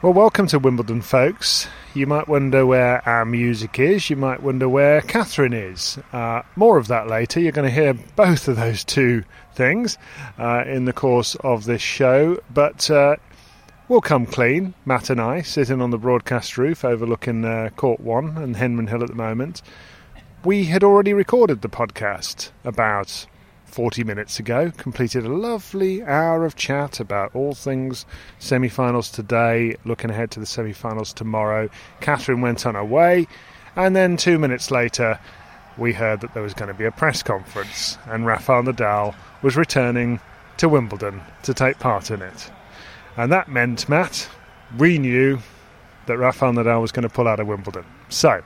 Well, welcome to Wimbledon, folks. You might wonder where our music is. You might wonder where Catherine is. Uh, more of that later. You're going to hear both of those two things uh, in the course of this show. But uh, we'll come clean, Matt and I, sitting on the broadcast roof overlooking uh, Court 1 and Henman Hill at the moment. We had already recorded the podcast about 40 minutes ago. Completed a lovely hour of chat about all things semi finals today, looking ahead to the semi finals tomorrow. Catherine went on her way, and then two minutes later, we heard that there was going to be a press conference, and Rafael Nadal was returning to Wimbledon to take part in it. And that meant, Matt, we knew that Rafael Nadal was going to pull out of Wimbledon. So,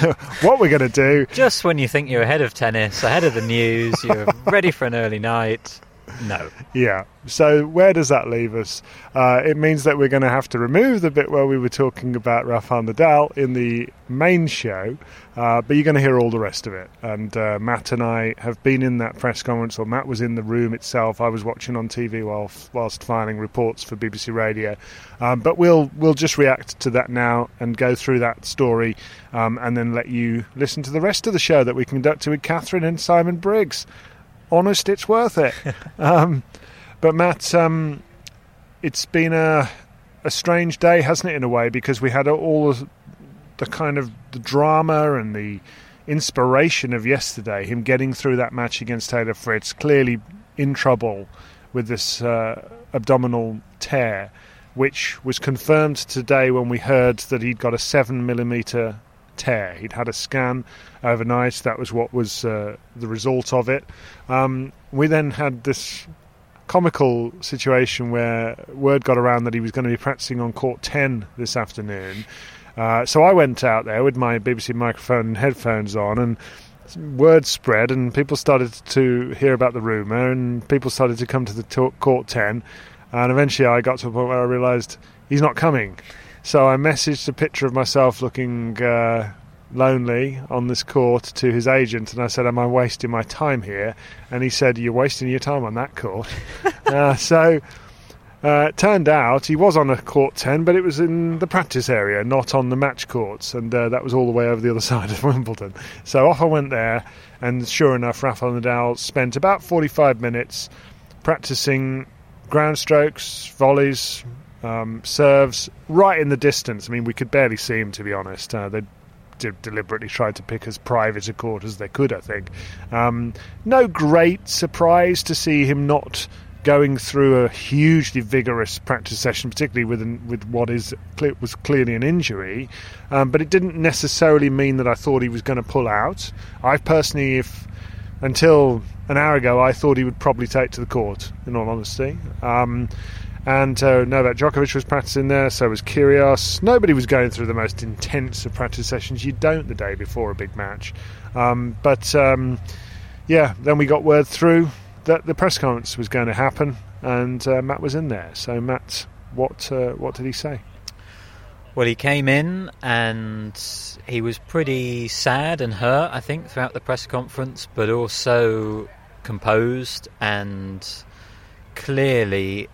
what we're going to do. Just when you think you're ahead of tennis, ahead of the news, you're ready for an early night. No. Yeah. So where does that leave us? Uh, it means that we're going to have to remove the bit where we were talking about Rafael Nadal in the main show, uh, but you're going to hear all the rest of it. And uh, Matt and I have been in that press conference, or Matt was in the room itself. I was watching on TV while, whilst filing reports for BBC Radio. Um, but we'll we'll just react to that now and go through that story, um, and then let you listen to the rest of the show that we conducted with Catherine and Simon Briggs honest, it's worth it. um, but Matt, um, it's been a a strange day, hasn't it, in a way, because we had all the kind of the drama and the inspiration of yesterday, him getting through that match against Taylor Fritz, clearly in trouble with this uh, abdominal tear, which was confirmed today when we heard that he'd got a seven millimeter tear. He'd had a scan overnight. That was what was uh, the result of it. Um, we then had this comical situation where word got around that he was going to be practicing on court 10 this afternoon. Uh, so I went out there with my BBC microphone and headphones on, and word spread, and people started to hear about the rumour, and people started to come to the talk, court 10. And eventually I got to a point where I realised he's not coming. So I messaged a picture of myself looking uh, lonely on this court to his agent, and I said, "Am I wasting my time here?" And he said, "You're wasting your time on that court." uh, so. Uh, it turned out he was on a court 10, but it was in the practice area, not on the match courts, and uh, that was all the way over the other side of Wimbledon. So off I went there, and sure enough, Rafael Nadal spent about 45 minutes practicing ground strokes, volleys, um, serves right in the distance. I mean, we could barely see him, to be honest. Uh, they deliberately tried to pick as private a court as they could, I think. Um, no great surprise to see him not going through a hugely vigorous practice session, particularly with with what is was clearly an injury. Um, but it didn't necessarily mean that I thought he was going to pull out. I personally, if until an hour ago, I thought he would probably take to the court. In all honesty. Um, and uh, Novak Djokovic was practicing there, so was Kyrgios. Nobody was going through the most intense of practice sessions. You don't the day before a big match. Um, but um, yeah, then we got word through that the press conference was going to happen, and uh, Matt was in there. So, Matt, what uh, what did he say? Well, he came in and he was pretty sad and hurt, I think, throughout the press conference, but also composed and clearly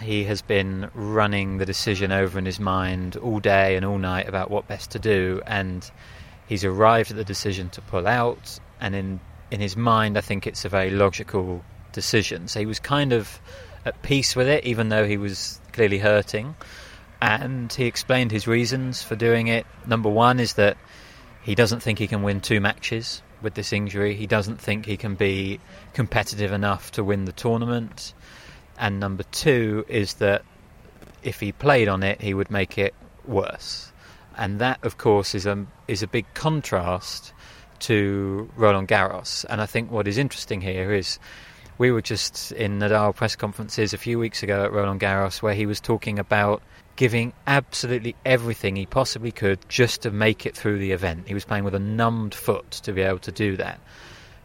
he has been running the decision over in his mind all day and all night about what best to do, and he's arrived at the decision to pull out. And in in his mind, I think it's a very logical decision. So he was kind of at peace with it, even though he was clearly hurting. And he explained his reasons for doing it. Number one is that he doesn't think he can win two matches with this injury. He doesn't think he can be competitive enough to win the tournament. And number two is that if he played on it, he would make it worse. And that, of course, is a is a big contrast to Roland Garros. And I think what is interesting here is we were just in Nadal press conferences a few weeks ago at Roland Garros where he was talking about giving absolutely everything he possibly could just to make it through the event. He was playing with a numbed foot to be able to do that.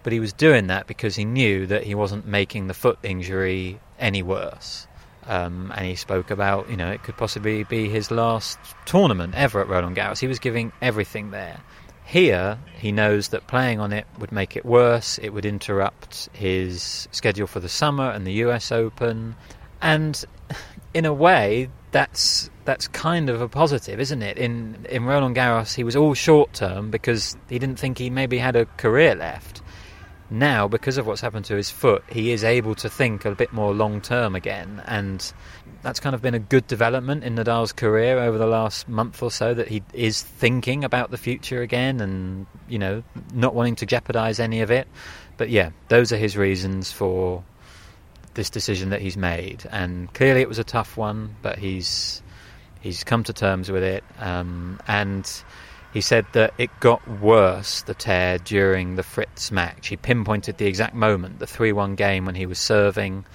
But he was doing that because he knew that he wasn't making the foot injury any worse. Um, and he spoke about, you know, it could possibly be his last tournament ever at Roland Garros. He was giving everything there. Here, he knows that playing on it would make it worse. It would interrupt his schedule for the summer and the US Open. And in a way, that's that's kind of a positive, isn't it? In in Roland Garros, he was all short term because he didn't think he maybe had a career left. Now, because of what's happened to his foot, he is able to think a bit more long term again, and that's kind of been a good development in Nadal's career over the last month or so. That he is thinking about the future again, and you know, not wanting to jeopardise any of it. But yeah, those are his reasons for this decision that he's made, and clearly it was a tough one, but he's he's come to terms with it, um, and he said that it got worse the tear during the Fritz match. He pinpointed the exact moment, the three-one game when he was serving.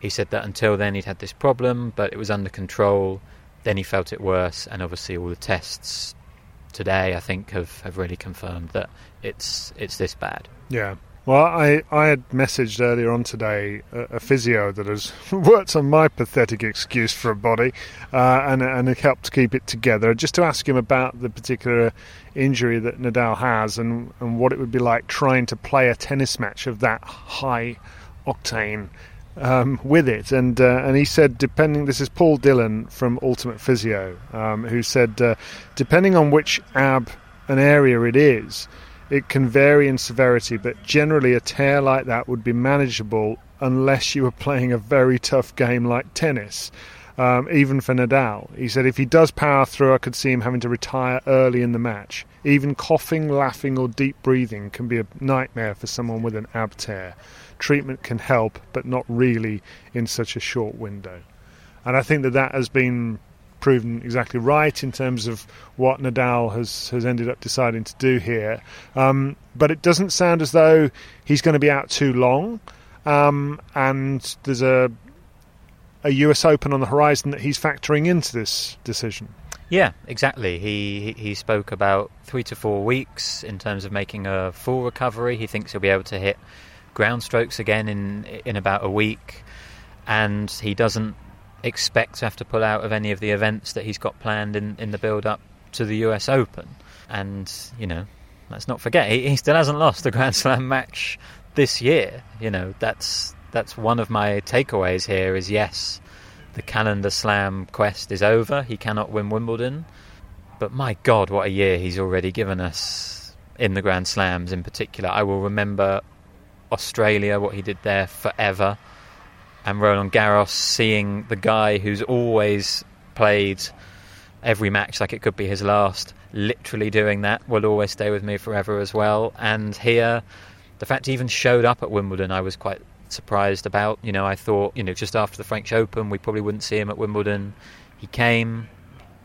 He said that until then he'd had this problem, but it was under control. Then he felt it worse, and obviously all the tests today, I think, have, have really confirmed that it's it's this bad. Yeah, well, I, I had messaged earlier on today a, a physio that has worked on my pathetic excuse for a body uh, and, and helped keep it together, just to ask him about the particular injury that Nadal has and, and what it would be like trying to play a tennis match of that high octane um, with it. And uh, and he said, depending, this is Paul Dillon from Ultimate Physio, um, who said, uh, depending on which ab and area it is, it can vary in severity, but generally a tear like that would be manageable unless you were playing a very tough game like tennis. Um, even for Nadal. He said if he does power through, I could see him having to retire early in the match. Even coughing, laughing, or deep breathing can be a nightmare for someone with an ab tear. Treatment can help, but not really in such a short window. And I think that that has been proven exactly right in terms of what Nadal has, has ended up deciding to do here. Um, but it doesn't sound as though he's going to be out too long. Um, and there's a a US Open on the horizon that he's factoring into this decision. Yeah, exactly. He he spoke about three to four weeks in terms of making a full recovery. He thinks he'll be able to hit ground strokes again in in about a week, and he doesn't expect to have to pull out of any of the events that he's got planned in, in the build up to the US Open. And, you know, let's not forget, he, he still hasn't lost a Grand Slam match this year. You know, that's that's one of my takeaways here is yes, the calendar slam quest is over. He cannot win Wimbledon. But my God, what a year he's already given us in the Grand Slams in particular. I will remember Australia, what he did there forever and Roland Garros, seeing the guy who's always played every match like it could be his last, literally doing that, will always stay with me forever as well. And here, the fact he even showed up at Wimbledon, I was quite surprised about. You know, I thought, you know, just after the French Open, we probably wouldn't see him at Wimbledon. He came,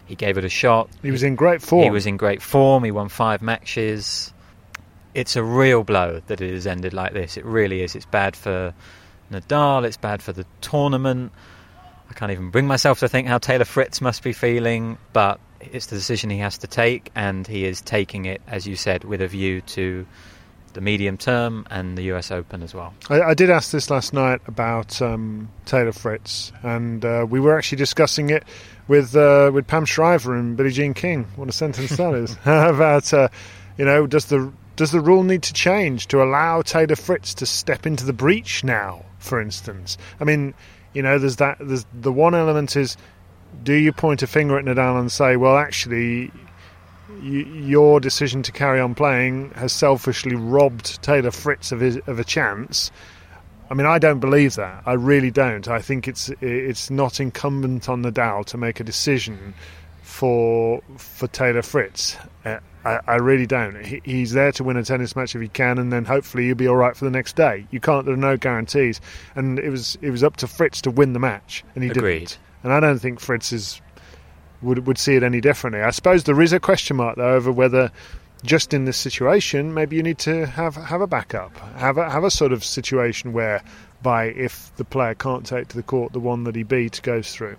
he gave it a shot. He was in great form. He was in great form. He won five matches. It's a real blow that it has ended like this. It really is. It's bad for Nadal, it's bad for the tournament. I can't even bring myself to think how Taylor Fritz must be feeling, but it's the decision he has to take, and he is taking it, as you said, with a view to the medium term and the US Open as well. I, I did ask this last night about um, Taylor Fritz, and uh, we were actually discussing it with uh, with Pam Shriver and Billie Jean King. What a sentence that is! about uh, you know, does the does the rule need to change to allow Taylor Fritz to step into the breach now? For instance. I mean, you know, there's that. There's the one element is, do you point a finger at Nadal and say, well, actually, your decision to carry on playing has selfishly robbed Taylor Fritz of his, of a chance, I mean, I don't believe that. I really don't. I think it's it's not incumbent on Nadal to make a decision for for Taylor Fritz. Uh, I, I, really don't. He, he's there to win a tennis match if he can, and then hopefully he'll be all right for the next day. You can't. There are no guarantees, and it was it was up to Fritz to win the match, and he Agreed. didn't. And I don't think Fritz is would would see it any differently. I suppose there is a question mark though over whether just in this situation, maybe you need to have have a backup, have a have a sort of situation where, by if the player can't take to the court, the one that he beat goes through.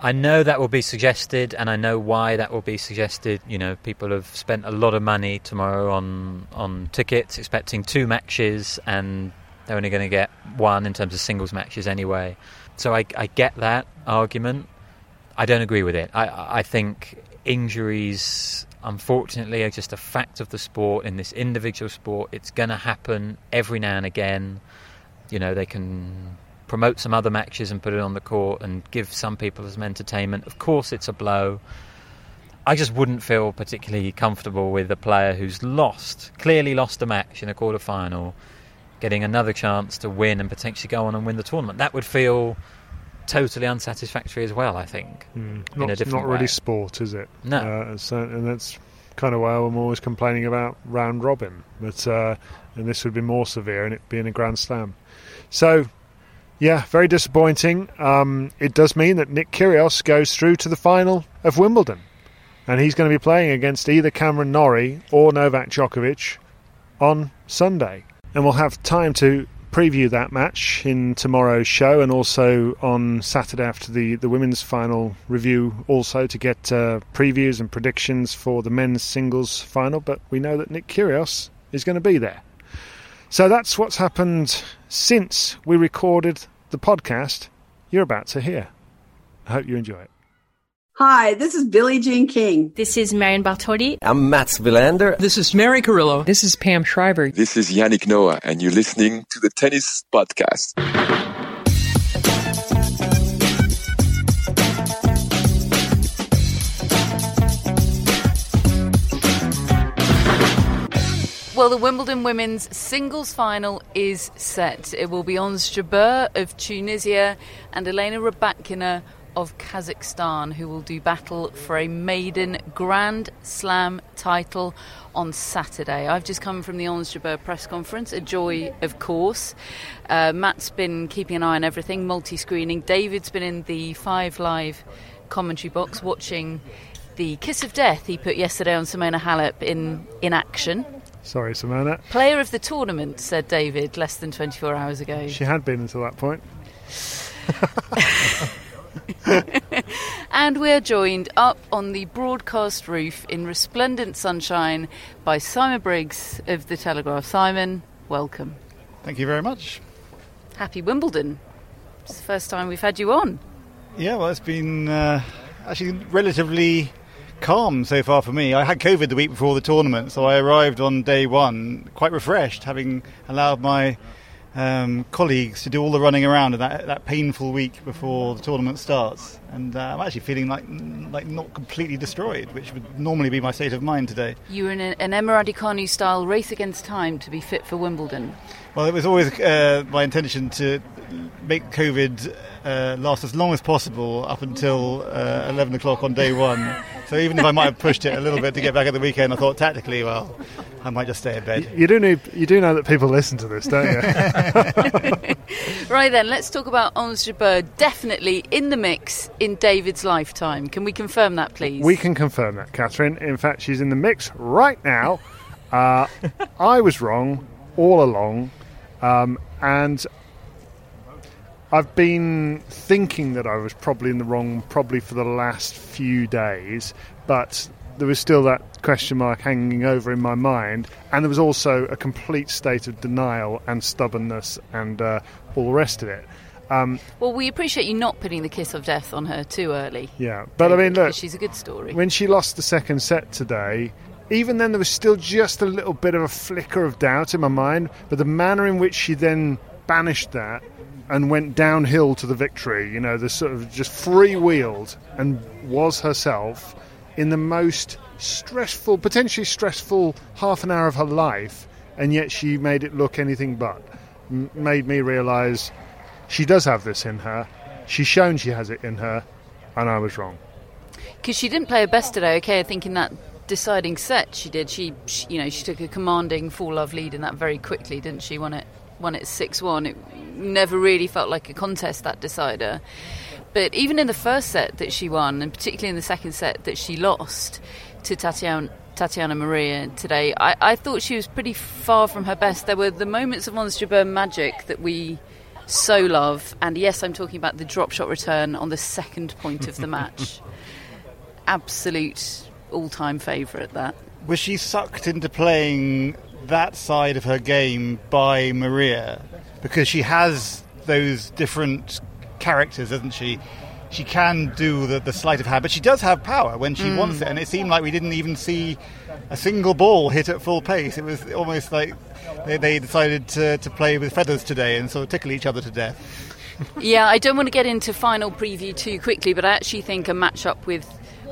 I know that will be suggested, and I know why that will be suggested. You know, people have spent a lot of money tomorrow on on tickets, expecting two matches, and they're only going to get one in terms of singles matches anyway. So I, I get that argument. I don't agree with it. I, I think injuries unfortunately are just a fact of the sport in this individual sport. It's going to happen every now and again. You know, they can promote some other matches and put it on the court and give some people some entertainment. Of course, it's a blow. I just wouldn't feel particularly comfortable with a player who's lost, clearly lost a match in a quarter final, getting another chance to win and potentially go on and win the tournament. That would feel totally unsatisfactory as well. I think mm, in not, a different not really way. sport, is it? No. Uh, so, and that's kind of why I'm always complaining about round robin. But uh, and this would be more severe, and it being a Grand Slam. So, yeah, very disappointing. Um, it does mean that Nick Kyrgios goes through to the final of Wimbledon, and he's going to be playing against either Cameron Norrie or Novak Djokovic on Sunday. And we'll have time to preview that match in tomorrow's show and also on Saturday after the, the women's final review, also to get uh, previews and predictions for the men's singles final. But we know that Nick Kyrgios is going to be there. So that's what's happened since we recorded the podcast you're about to hear. I hope you enjoy it. Hi, this is Billie Jean King. This is Marion Bartoli. I'm Mats Wilander. This is Mary Carillo. This is Pam Shriver. This is Yannick Noah, and you're listening to the Tennis Podcast. Well, the Wimbledon women's singles final is set. It will be Ons Jabeur of Tunisia and Elena Rybakina of Kazakhstan, who will do battle for a maiden Grand Slam title on Saturday. I've just come from the Ons Jabeur press conference, a joy, of course. Uh, Matt's been keeping an eye on everything, multi screening. David's been in the Five Live commentary box watching the kiss of death he put yesterday on Simona Halep in, in action. Sorry, Simona. Player of the tournament, said David less than 24 hours ago. She had been until that point. and we're joined up on the broadcast roof in resplendent sunshine by Simon Briggs of The Telegraph. Simon, welcome. Thank you very much. Happy Wimbledon. It's the first time we've had you on. Yeah, well, it's been uh, actually relatively calm so far for me. I had COVID the week before the tournament, so I arrived on day one quite refreshed, having allowed my um, colleagues to do all the running around in that, that painful week before the tournament starts. And uh, I'm actually feeling like like not completely destroyed, which would normally be my state of mind today. You were in a, an Emma Raducanu style race against time to be fit for Wimbledon. Well, it was always uh, my intention to make COVID uh, last as long as possible up until uh, 11 o'clock on day one. so even if I might have pushed it a little bit to get back at the weekend, I thought tactically, well, I might just stay in bed. You, you do need, you do know that people listen to this, don't you? right then, let's talk about Ons Jabeur. Definitely in the mix in David's lifetime. Can we confirm that, please? We can confirm that, Catherine. In fact, she's in the mix right now. Uh, I was wrong all along, um, and I've been thinking that I was probably in the wrong, probably for the last few days, but there was still that question mark hanging over in my mind, and there was also a complete state of denial and stubbornness and uh, all the rest of it. Um, well, we appreciate you not putting the kiss of death on her too early. Yeah, but I mean, look, she's a good story. When she lost the second set today, even then there was still just a little bit of a flicker of doubt in my mind, but the manner in which she then banished that and went downhill to the victory, you know, the sort of just freewheeled and was herself in the most stressful, potentially stressful half an hour of her life, and yet she made it look anything but. m- made me realise she does have this in her. She's shown she has it in her, and I was wrong. Because she didn't play her best today. Okay, I think in that deciding set she did. She, she, you know, she took a commanding full love lead in that very quickly, didn't she? Won it, won it six one. It never really felt like a contest that decider. But even in the first set that she won, and particularly in the second set that she lost to Tatiana. Tatiana Maria today. I, I thought she was pretty far from her best. There were the moments of Ons Jabeur magic that we so love, and yes, I'm talking about the drop shot return on the second point of the match. Absolute all-time favourite. That Was she sucked into playing that side of her game by Maria? Because she has those different characters, doesn't she? She can do the, the sleight of hand, but she does have power when she mm. wants it. And it seemed like we didn't even see a single ball hit at full pace. It was almost like they, they decided to, to play with feathers today and sort of tickle each other to death. yeah, I don't want to get into final preview too quickly, but I actually think a matchup with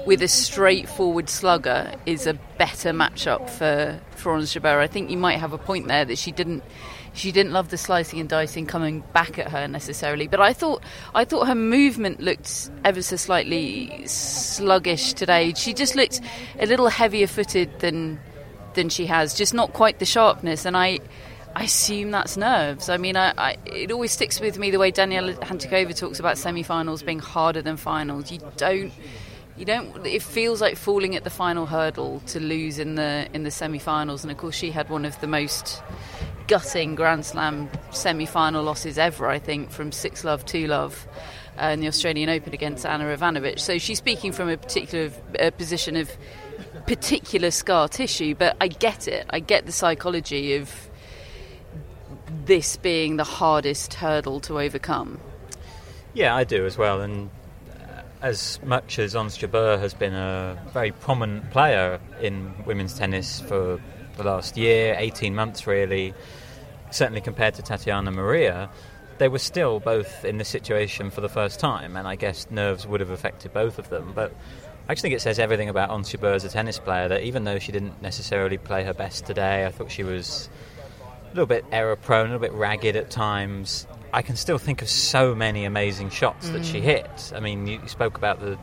with a straightforward slugger is a better matchup for Ons Jabeur. I think you might have a point there that she didn't she didn't love the slicing and dicing coming back at her necessarily. But I thought I thought her movement looked ever so slightly sluggish today. She just looked a little heavier footed than than she has, just not quite the sharpness. And I I assume that's nerves. I mean, I, I, it always sticks with me the way Daniela Hantuchova talks about semi-finals being harder than finals. You don't you don't it feels like falling at the final hurdle to lose in the in the semi-finals and of course she had one of the most gutting grand slam semi-final losses ever i think from 6 love 2 love uh, in the australian open against ana ivanovic so she's speaking from a particular position of particular scar tissue but i get it i get the psychology of this being the hardest hurdle to overcome Yeah, I do as well. And uh, as much as Ons Jabeur has been a very prominent player in women's tennis for the last year, 18 months really, certainly compared to Tatiana Maria, they were still both in this situation for the first time, and I guess nerves would have affected both of them. But I actually think it says everything about Ons Jabeur as a tennis player that even though she didn't necessarily play her best today, I thought she was a little bit error prone, a little bit ragged at times. I can still think of so many amazing shots that she mm. hit. I mean, you spoke about the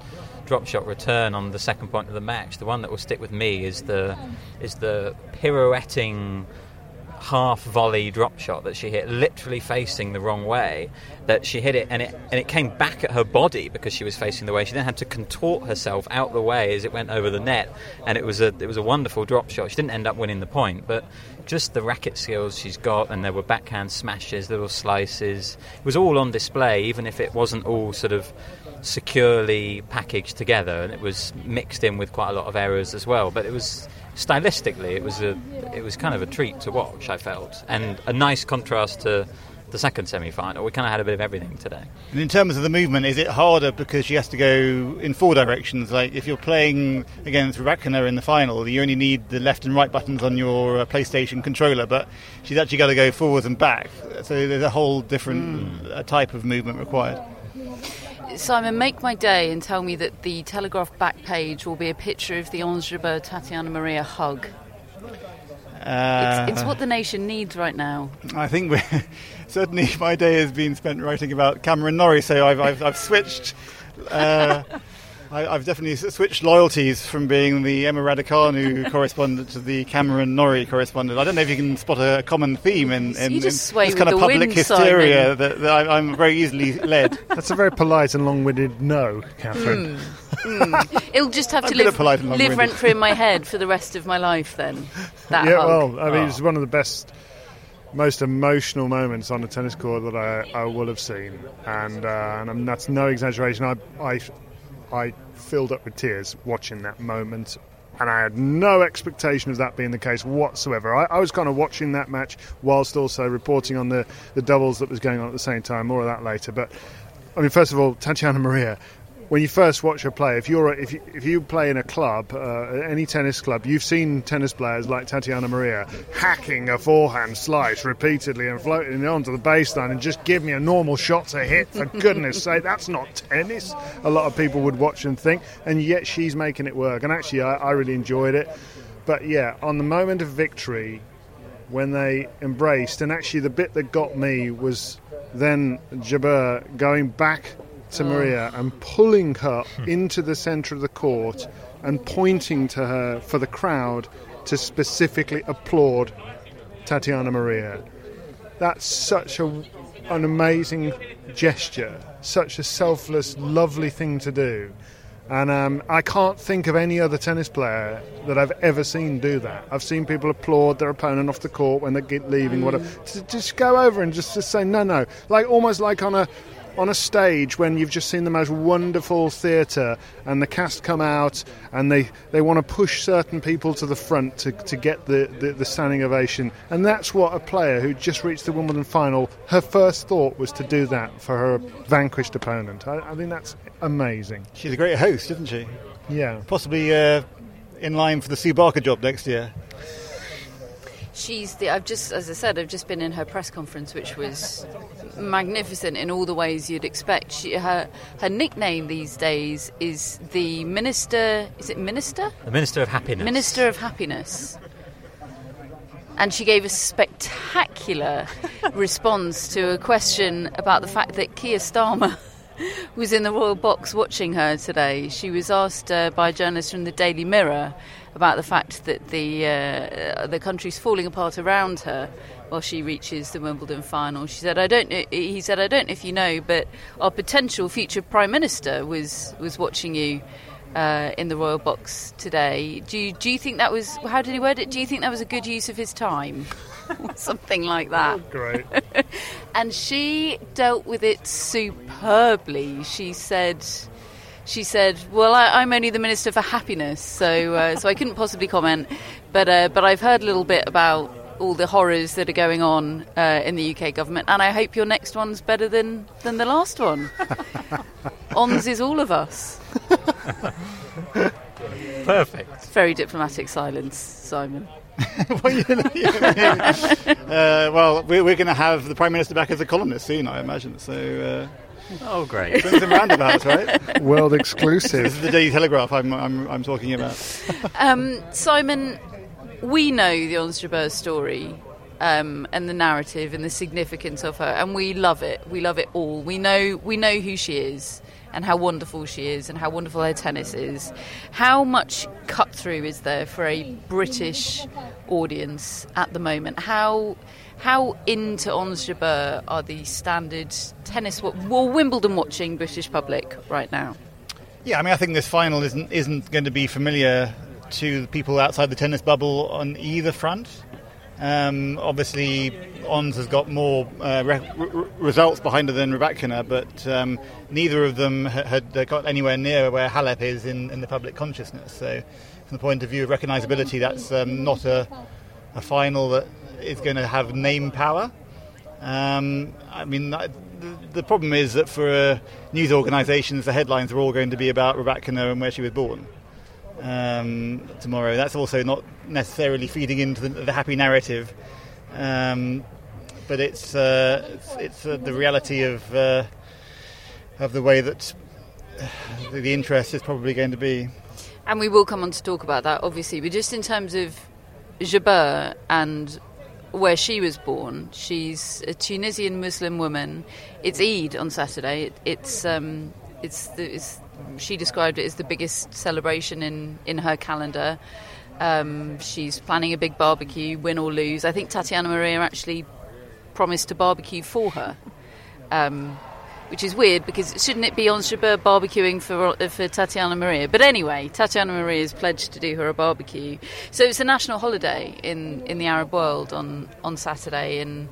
drop shot return on the second point of the match. The one that will stick with me is the is the pirouetting half volley drop shot that she hit, literally facing the wrong way. That she hit it and it and it came back at her body because she was facing the way. She then had to contort herself out the way as it went over the net, and it was a it was a wonderful drop shot. She didn't end up winning the point, but just the racket skills she's got, and there were backhand smashes, little slices. It was all on display, even if it wasn't all sort of securely packaged together, and it was mixed in with quite a lot of errors as well. But it was stylistically, it was a it was kind of a treat to watch. I felt, and a nice contrast to the second semi-final. We kind of had a bit of everything today. And in terms of the movement, is it harder because she has to go in four directions? Like if you're playing against Rybakina in the final, you only need the left and right buttons on your uh, PlayStation controller, but she's actually got to go forwards and back. So there's a whole different uh, type of movement required. Simon, make my day and tell me that the Telegraph back page will be a picture of the Jabeur Tatiana Maria hug. Uh, It's, it's what the nation needs right now. I think we're, certainly my day has been spent writing about Cameron Norrie, so I've, I've, I've switched. Uh, I, I've definitely switched loyalties from being the Emma Raducanu correspondent to the Cameron Norrie correspondent. I don't know if you can spot a common theme in, in, in this kind of public wind, hysteria Simon. that, that I, I'm very easily led. That's a very polite and long-winded no, Catherine. Hmm. Hmm. It'll just have I'm to live, live rent free in my head for the rest of my life. Then that yeah, hug. well, I mean, it's ah. one of the best, most emotional moments on the tennis court that I, I will have seen, and uh, and that's no exaggeration. I, I I filled up with tears watching that moment. And I had no expectation of that being the case whatsoever. I, I was kind of watching that match whilst also reporting on the, the doubles that was going on at the same time. More of that later. But I mean, first of all, Tatiana Maria. When you first watch her play, if you're if you, if you play in a club, uh, any tennis club, you've seen tennis players like Tatiana Maria hacking a forehand slice repeatedly and floating it onto the baseline and just give me a normal shot to hit. For goodness sake, that's not tennis. A lot of people would watch and think, and yet she's making it work. And actually, I, I really enjoyed it. But yeah, on the moment of victory, when they embraced. And actually, the bit that got me was then Jabeur going back to Maria and pulling her into the centre of the court and pointing to her for the crowd to specifically applaud Tatiana Maria. That's such a, an amazing gesture, such a selfless, lovely thing to do. And um, I can't think of any other tennis player that I've ever seen do that. I've seen people applaud their opponent off the court when they're get- leaving, whatever. To just go over and just, just say no, no, like almost like on a on a stage when you've just seen the most wonderful theatre and the cast come out and they, they want to push certain people to the front to, to get the, the, the standing ovation. And that's what a player who just reached the Wimbledon final, her first thought was to do that for her vanquished opponent. I, I think that's amazing. She's a great host, isn't she? Yeah. Possibly uh, in line for the Sue Barker job next year. She's the. I've just, as I said, I've just been in her press conference, which was magnificent in all the ways you'd expect. She, her her nickname these days is the minister. Is it minister? The Minister of Happiness. Minister of Happiness. And she gave a spectacular response to a question about the fact that Keir Starmer was in the royal box watching her today. She was asked uh, by a journalist from the Daily Mirror about the fact that the uh, the country's falling apart around her while she reaches the Wimbledon final. She said, "I don't." know- He said, "I don't know if you know, but our potential future prime minister was was watching you." Uh, in the royal box today, do you, do you think that was how did he word it? Do you think that was a good use of his time, something like that? Great. and she dealt with it superbly. She said, she said, "Well, I, I'm only the minister for happiness, so uh, so I couldn't possibly comment, but uh, but I've heard a little bit about." All the horrors that are going on uh, in the UK government, and I hope your next one's better than, than the last one. Ons is all of us. Perfect. Very diplomatic silence, Simon. well, you know, yeah, uh, well, we're, we're going to have the Prime Minister back as a columnist soon, I imagine. So, Oh, great. swings and roundabouts, right? World exclusive. This is the Daily Telegraph I'm, I'm, I'm talking about. Um, Simon, we know the Ons Jabeur story um, and the narrative and the significance of her, and we love it. We love it all. We know we know who she is and how wonderful she is and how wonderful her tennis is. How much cut through is there for a British audience at the moment? How how into Ons Jabeur are the standard tennis, well, Wimbledon watching British public right now? Yeah, I mean, I think this final isn't isn't going to be familiar to people outside the tennis bubble on either front. Um, obviously, Ons has got more uh, re- re- results behind her than Rybakina, but um, neither of them ha- had uh, got anywhere near where Halep is in, in the public consciousness. So, from the point of view of recognisability, that's um, not a, a final that is going to have name power. Um, I mean, the, the problem is that for uh, news organisations, the headlines are all going to be about Rybakina and where she was born um, tomorrow. That's also not necessarily feeding into the, the happy narrative, um, but it's uh, it's, it's uh, the reality of uh, of the way that uh, the interest is probably going to be. And we will come on to talk about that, obviously. But just in terms of Jabeur and where she was born, she's a Tunisian Muslim woman. It's Eid on Saturday. It, it's um, it's, the, it's she described it as the biggest celebration in in her calendar. Um, she's planning a big barbecue, win or lose. I think Tatiana Maria actually promised to barbecue for her. Um, which is weird because shouldn't it be on Jabeur barbecuing for for Tatiana Maria? But anyway, Tatiana Maria has pledged to do her a barbecue, so it's a national holiday in, in the Arab world on on Saturday, and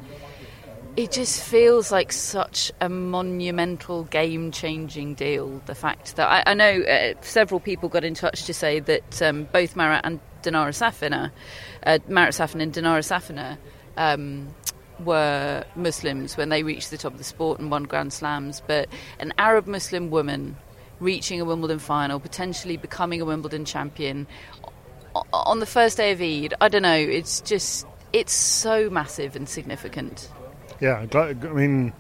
it just feels like such a monumental, game changing deal. The fact that I, I know uh, several people got in touch to say that um, both Marat and Dinara Safina, uh, Marat Safin and Dinara Safina. Um, were Muslims when they reached the top of the sport and won Grand Slams, but an Arab Muslim woman reaching a Wimbledon final, potentially becoming a Wimbledon champion on the first day of Eid, I don't know, it's just, it's so massive and significant. Yeah, I mean,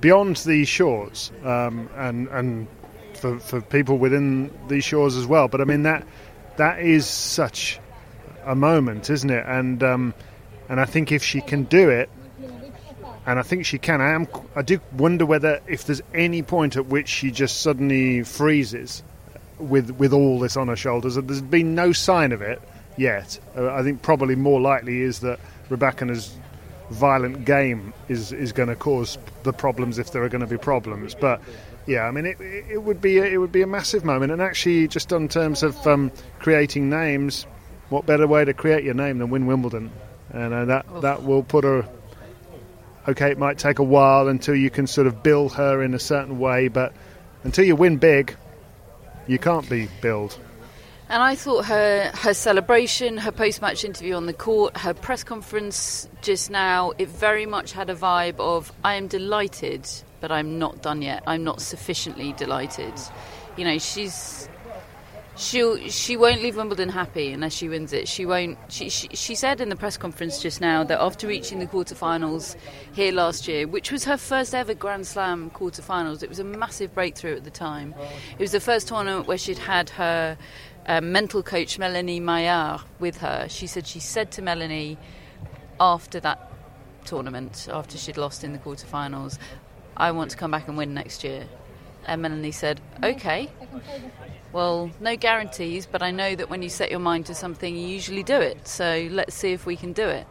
beyond these shores, um, and and for for people within these shores as well. But I mean that that is such a moment, isn't it? And um, And I think if she can do it, and I think she can, I am. I do wonder whether if there's any point at which she just suddenly freezes with with all this on her shoulders. There's been no sign of it yet. Uh, I think probably more likely is that Rybakina's violent game is is going to cause the problems if there are going to be problems. But yeah, I mean, it, it would be a, it would be a massive moment, and actually, just in terms of um, creating names, what better way to create your name than win Wimbledon? And uh, that that will put her. Okay, it might take a while until you can sort of build her in a certain way, but until you win big, you can't be billed. And I thought her her celebration, her post match interview on the court, her press conference just now, it very much had a vibe of I am delighted, but I'm not done yet. I'm not sufficiently delighted. You know, she's she she won't leave Wimbledon happy unless she wins it. She won't. She, she, she said in the press conference just now that after reaching the quarterfinals here last year, which was her first ever Grand Slam quarterfinals, it was a massive breakthrough at the time. It was the first tournament where she'd had her uh, mental coach Melanie Maillard with her. She said she said to Melanie after that tournament, after she'd lost in the quarterfinals, "I want to come back and win next year." And Melanie said, "Okay." Well, no guarantees, but I know that when you set your mind to something, you usually do it. So let's see if we can do it.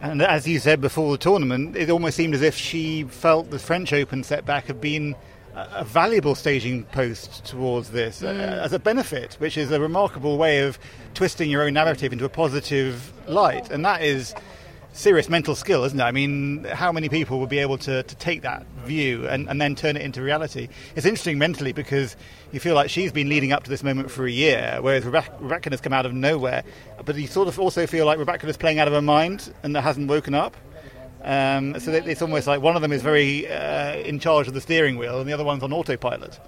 And as you said before the tournament, it almost seemed as if she felt the French Open setback had been a valuable staging post towards this uh, mm. as a benefit, which is a remarkable way of twisting your own narrative into a positive light. And that is serious mental skill, isn't it? I mean, how many people would be able to, to take that view and, and then turn it into reality? It's interesting mentally because you feel like she's been leading up to this moment for a year, whereas Rybakina has come out of nowhere. But you sort of also feel like Rybakina is playing out of her mind and hasn't woken up. Um, so it's almost like one of them is very uh, in charge of the steering wheel and the other one's on autopilot.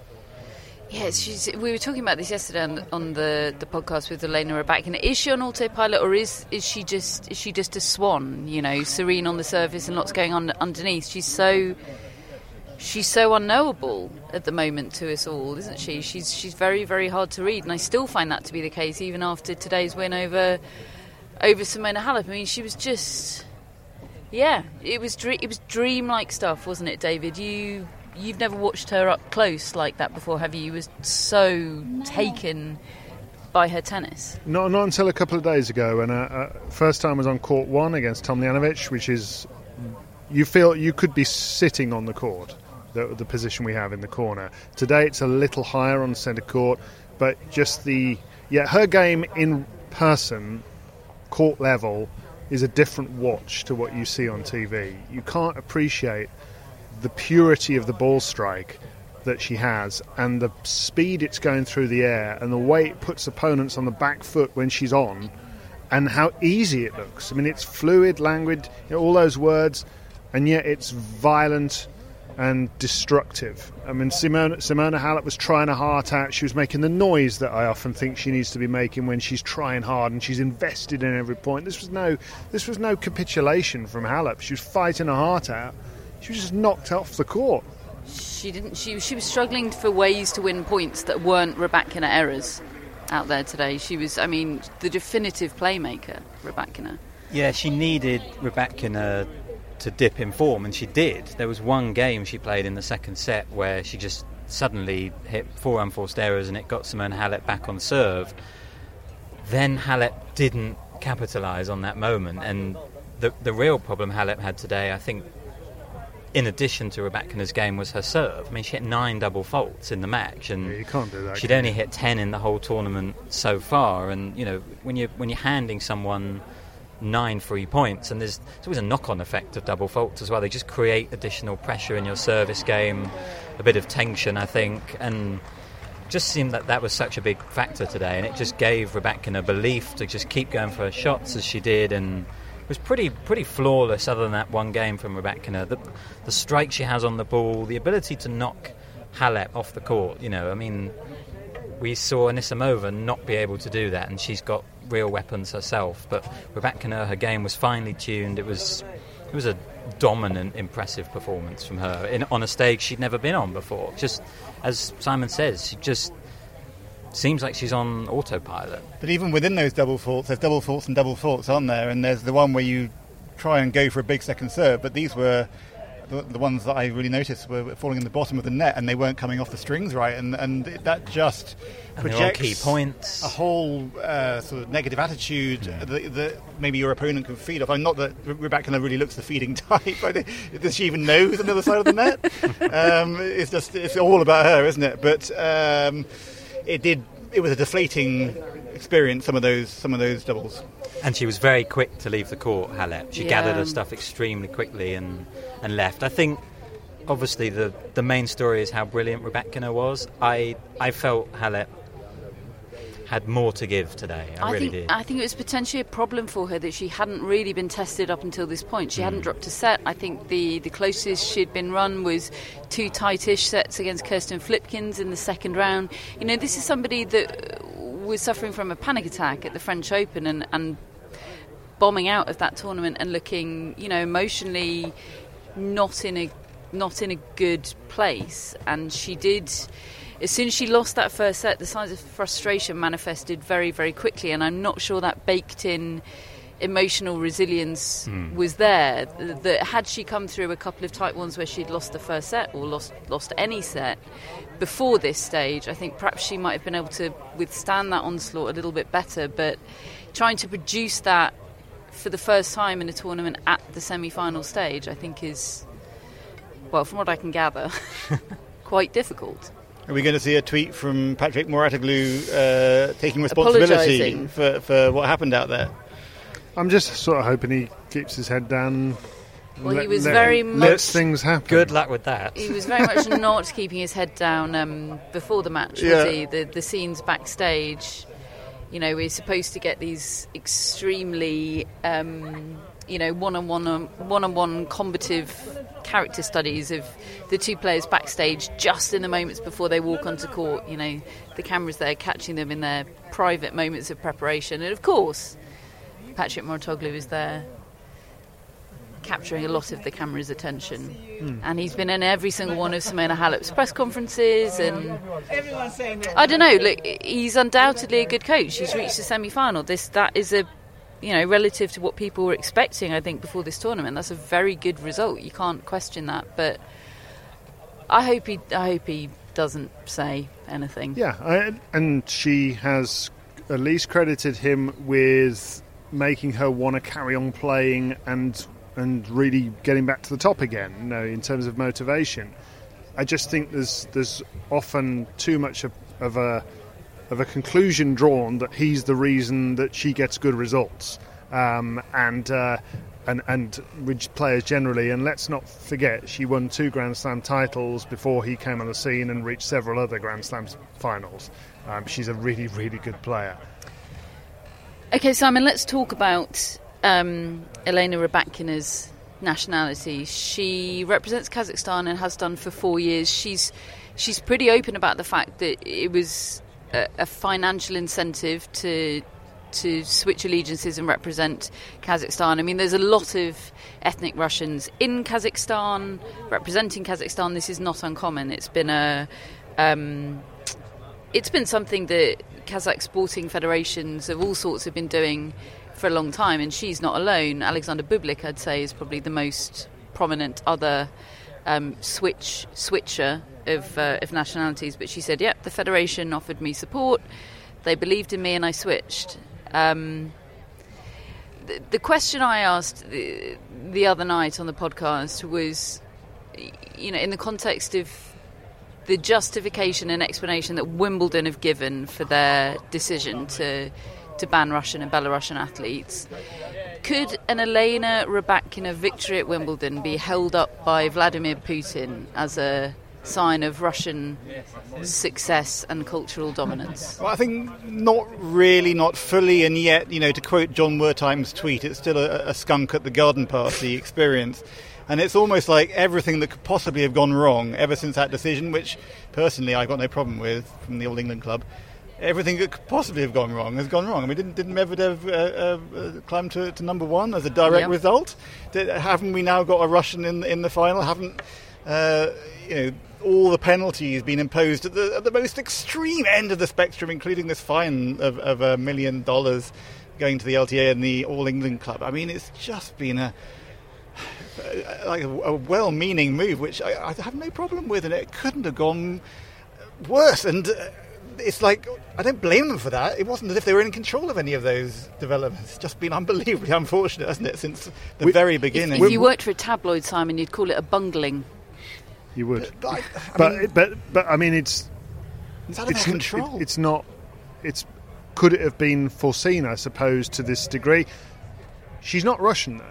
Yes, she's, we were talking about this yesterday on, on the, the podcast with Elena Rybakina. Is she on autopilot, or is is she just is she just a swan? You know, serene on the surface and lots going on underneath. She's so she's so unknowable at the moment to us all, isn't she? She's she's very very hard to read, and I still find that to be the case even after today's win over over Simona Halep. I mean, she was just yeah, it was it was dream like stuff, wasn't it, David? You you've never watched her up close like that before, have you? You was so taken by her tennis. Not not until a couple of days ago, and uh, uh, first time was on court one against Tomljanovic, which is you feel you could be sitting on the court, the, the position we have in the corner. Today it's a little higher on centre court, but just the yeah her game in person, court level, is a different watch to what you see on TV. You can't appreciate the purity of the ball strike that she has and the speed it's going through the air and the way it puts opponents on the back foot when she's on and how easy it looks. I mean, it's fluid, languid, you know, all those words, and yet it's violent and destructive. I mean, Simona, Simona Halep was trying her heart out. She was making the noise that I often think she needs to be making when she's trying hard and she's invested in every point. This was no, this was no capitulation from Halep. She was fighting her heart out she was just knocked off the court. She didn't. She she was struggling for ways to win points that weren't Rybakina errors out there today. She was, I mean, the definitive playmaker, Rybakina. Yeah, she needed Rybakina to dip in form, and she did. There was one game she played in the second set where she just suddenly hit four unforced errors, and it got Simona Halep back on serve. Then Halep didn't capitalise on that moment, and the the real problem Halep had today, I think, in addition to Rybakina's game was her serve. I mean, she hit nine double faults in the match, and yeah, you that. She'd only hit ten in the whole tournament so far. And you know, when you when you're handing someone nine free points, and there's, there's always a knock-on effect of double faults as well. They just create additional pressure in your service game, a bit of tension, I think, and just seemed that that was such a big factor today, and it just gave Rybakina belief to just keep going for her shots as she did, and was pretty pretty flawless other than that one game from Rybakina. The, the strike she has on the ball, the ability to knock Halep off the court. You know, I mean, we saw Anisimova not be able to do that, and she's got real weapons herself. But Rybakina, her game was finely tuned. It was it was a dominant, impressive performance from her in, on a stage she'd never been on before. Just as Simon says, she just seems like she's on autopilot. But even within those double faults, there's double faults and double faults, aren't there? And there's the one where you try and go for a big second serve, but these were the, the ones that I really noticed were falling in the bottom of the net, and they weren't coming off the strings right, and and that just And projects key points. a whole uh, sort of negative attitude that, that maybe your opponent can feed off. I'm not that Rybakina really looks the feeding type. Does she even know who's on the other side of the net? um, it's just it's all about her, isn't it? But um, it did. It was a deflating experience. Some of those some of those doubles. And she was very quick to leave the court, Halep. She Yeah. gathered her stuff extremely quickly and, and left. I think, obviously, the, the main story is how brilliant Rebecca was. I, I felt Halep had more to give today. I, really think did. I think it was potentially a problem for her that she hadn't really been tested up until this point. She hadn't hmm. dropped a set. I think the, the closest she'd been run was two tightish sets against Kirsten Flipkens in the second round. You know, this is somebody that uh, was suffering from a panic attack at the French Open and, and bombing out of that tournament and looking, you know, emotionally not in a not in a good place. And she did. As soon as she lost that first set, the signs of frustration manifested very, very quickly, and I'm not sure that baked in emotional resilience hmm. was there. That had she come through a couple of tight ones where she'd lost the first set or lost lost any set before this stage, I think perhaps she might have been able to withstand that onslaught a little bit better. But trying to produce that for the first time in a tournament at the semi-final stage, I think is well, from what I can gather, quite difficult. Are we going to see a tweet from Patrick Mouratoglou uh, taking responsibility for, for what happened out there? I'm just sort of hoping he keeps his head down. and Well, he was let- very lets much- things happen. Good luck with that. He was very much not keeping his head down um, before the match, was Yeah. he? The, the scenes backstage, you know, we're supposed to get these extremely, um, you know, one-on-one, one-on-one combative character studies of the two players backstage just in the moments before they walk onto court. You know, the cameras there catching them in their private moments of preparation, and of course, Patrick Mouratoglou is there capturing a lot of the camera's attention. Hmm. And he's been in every single one of Simona Halep's press conferences. And I don't know. Look, he's undoubtedly a good coach. He's reached the semi-final. This that is a, you know, relative to what people were expecting. I think before this tournament, that's a very good result. You can't question that. But I hope he, I hope he doesn't say anything. Yeah, I, and she has at least credited him with making her want to carry on playing and and really getting back to the top again. You know, in terms of motivation, I just think there's there's often too much of, of a of a conclusion drawn that he's the reason that she gets good results, um, and. Uh, and, and with players generally, and let's not forget she won two Grand Slam titles before he came on the scene and reached several other Grand Slam finals. Um, she's a really, really good player. Okay, Simon, let's talk about um, Elena Rybakina's nationality. She represents Kazakhstan and has done for four years. She's she's pretty open about the fact that it was a, a financial incentive to to switch allegiances and represent Kazakhstan. I mean, there's a lot of ethnic Russians in Kazakhstan representing Kazakhstan. This is not uncommon. It's been a um, it's been something that Kazakh sporting federations of all sorts have been doing for a long time, and she's not alone. Alexander Bublik, I'd say, is probably the most prominent other um, switch switcher of, uh, of nationalities. But she said, "Yep, the federation offered me support. They believed in me, and I switched." Um, the, question I asked the other night on the podcast was, you know, in the context of the justification and explanation that Wimbledon have given for their decision to to ban Russian and Belarusian athletes. Could an Elena Rybakina victory at Wimbledon be held up by Vladimir Putin as a sign of Russian success and cultural dominance? Well, I think not really, not fully, and yet, you know, to quote Jon Wertheim's tweet, it's still a, a skunk at the garden party experience. And it's almost like everything that could possibly have gone wrong ever since that decision, which personally I've got no problem with from the All England Club. Everything that could possibly have gone wrong has gone wrong. I mean, didn't, didn't Medvedev uh, uh, uh, climb to, to number one as a direct Yep. result? Did, haven't we now got a Russian in, in the final? Haven't uh, you know, all the penalties been imposed at the, at the most extreme end of the spectrum, including this fine of, of a million dollars going to the LTA and the All England Club. I mean, it's just been a like a, a well-meaning move, which I, I, have no problem with, and it couldn't have gone worse. And uh, it's like I don't blame them for that. It wasn't as if they were in control of any of those developments. It's just been unbelievably unfortunate, hasn't it, since the We- very beginning? If, if you worked for a tabloid, Simon, you'd call it a bungling. You would, But I- I but mean- but but I mean, it's it's out of it's control. it- it's not. It's could it have been foreseen? I suppose to this degree. She's not Russian though.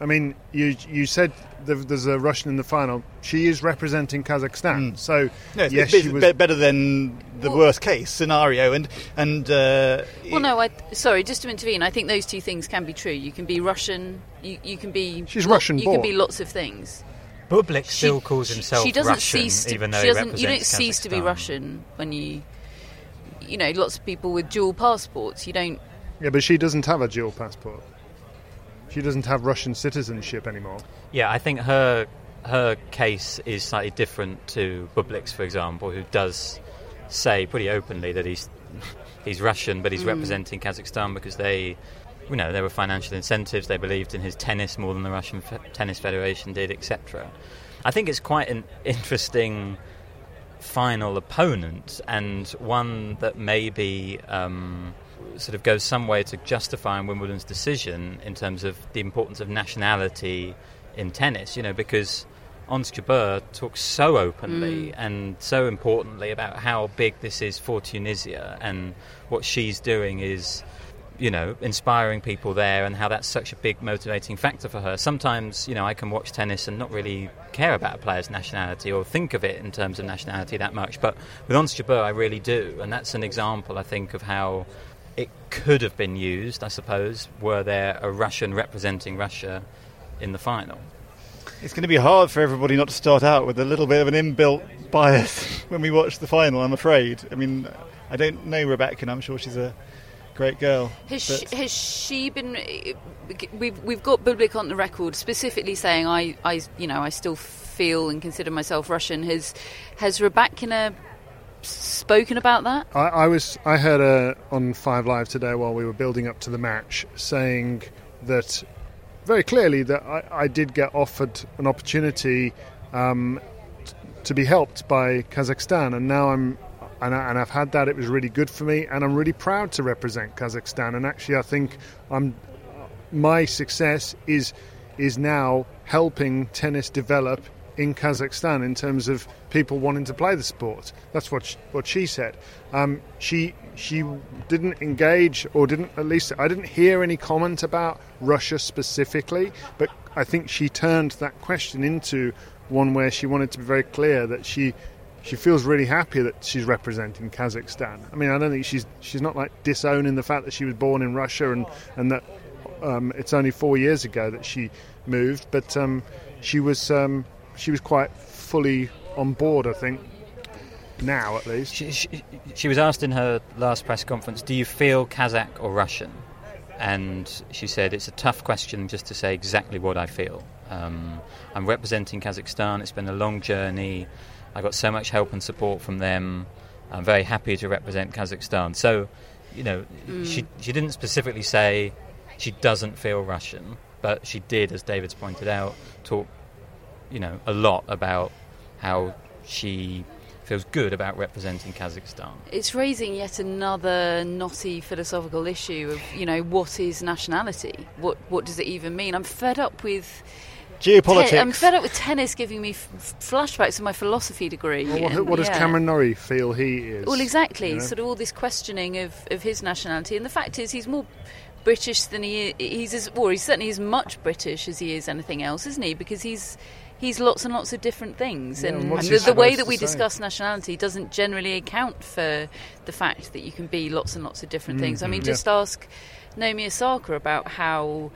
I mean, you you said there- there's a Russian in the final. She is representing Kazakhstan, so No, it's, yes, it's she was. be- better than the Well- worst case scenario, and and uh, Well, no, I, sorry, just to intervene. I think those two things can be true. You can be Russian. You, you can be. She's lo- Russian You can be lots of things. Bublik She- still calls himself she doesn't Russian, cease to, even though she he doesn't, you don't represents cease to be Russian when you. You know, lots of people with dual passports. You don't. Yeah, but she doesn't have a dual passport. She doesn't have Russian citizenship anymore. Yeah, I think her her case is slightly different to Bublik's, for example, who does say pretty openly that he's he's Russian, but he's representing Kazakhstan because they, you know, there were financial incentives. They believed in his tennis more than the Russian Fe- Tennis Federation did, etc. I think it's quite an interesting final opponent and one that maybe um, sort of goes some way to justifying Wimbledon's decision in terms of the importance of nationality in tennis, you know, because Ons Jabeur talks so openly mm. and so importantly about how big this is for Tunisia and what she's doing is you know, inspiring people there and how that's such a big motivating factor for her. Sometimes, you know, I can watch tennis and not really care about a player's nationality or think of it in terms of nationality that much. But with Ons Jabeur, I really do. And that's an example, I think, of how it could have been used, I suppose, were there a Russian representing Russia in the final. It's going to be hard for everybody not to start out with a little bit of an inbuilt bias when we watch the final. I'm afraid. I mean, I don't know Rebecca, and I'm sure she's a great girl. Has she, has she been? We've we've got Bublik on the record specifically saying I, I you know I still feel and consider myself Russian. Has has Rybakina spoken about that? I, I was I heard uh, on Five Live today while we were building up to the match saying that very clearly that I, I did get offered an opportunity um, t- to be helped by Kazakhstan, and now I'm and, I, and I've had that. It was really good for me, and I'm really proud to represent Kazakhstan. And actually, I think I'm my success is is now helping tennis develop in Kazakhstan in terms of people wanting to play the sport. That's what she, what she said. Um, she she didn't engage or didn't at least I didn't hear any comment about Russia specifically, but I think she turned that question into one where she wanted to be very clear that she she feels really happy that she's representing Kazakhstan. I mean, I don't think she's she's not like disowning the fact that she was born in Russia and and that um, it's only four years ago that she moved, but um, she was um, she was quite fully on board. I think now at least. She, she, she was asked in her last press conference, Do you feel Kazakh or Russian? And she said, It's a tough question just to say exactly what I feel. Um, I'm representing Kazakhstan, it's been a long journey. I got so much help and support from them. I'm very happy to represent Kazakhstan. So, you know, she, she didn't specifically say she doesn't feel Russian, but she did, as David's pointed out, talk, you know, a lot about how she feels good about representing Kazakhstan. It's raising yet another knotty philosophical issue of you know what is nationality? What what does it even mean? I'm fed up with. Geopolitics. Te- I'm fed up with tennis giving me f- f- flashbacks of my philosophy degree. Well, what, and- what does. Cameron Norrie feel he is? Well, exactly. you know? Sort of all this questioning of, of his nationality, and the fact is, he's more British than he is. He's as, or he's certainly as much British as he is anything else, isn't he? Because he's he's lots and lots of different things, Yeah, and, and the, the way that we discuss nationality doesn't generally account for the fact that you can be lots and lots of different things. I mean, Mm-hmm. yeah. just ask Naomi Osaka about how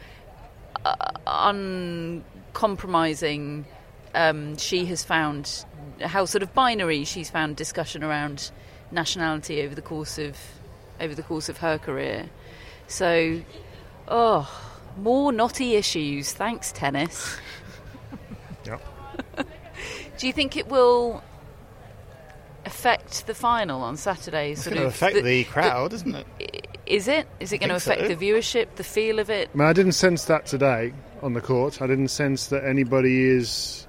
uh, uncompromising um, she has found, how sort of binary she's found discussion around nationality over the course of over the course of her career. So, oh, more knotty issues. Thanks, tennis. Yep. Do you think it will affect the final on Saturday? It's sort going to of affect the, crowd, isn't it? Is it? Is it going to affect so. the viewership, the feel of it? I, mean, I didn't sense that today on the court. I didn't sense that anybody is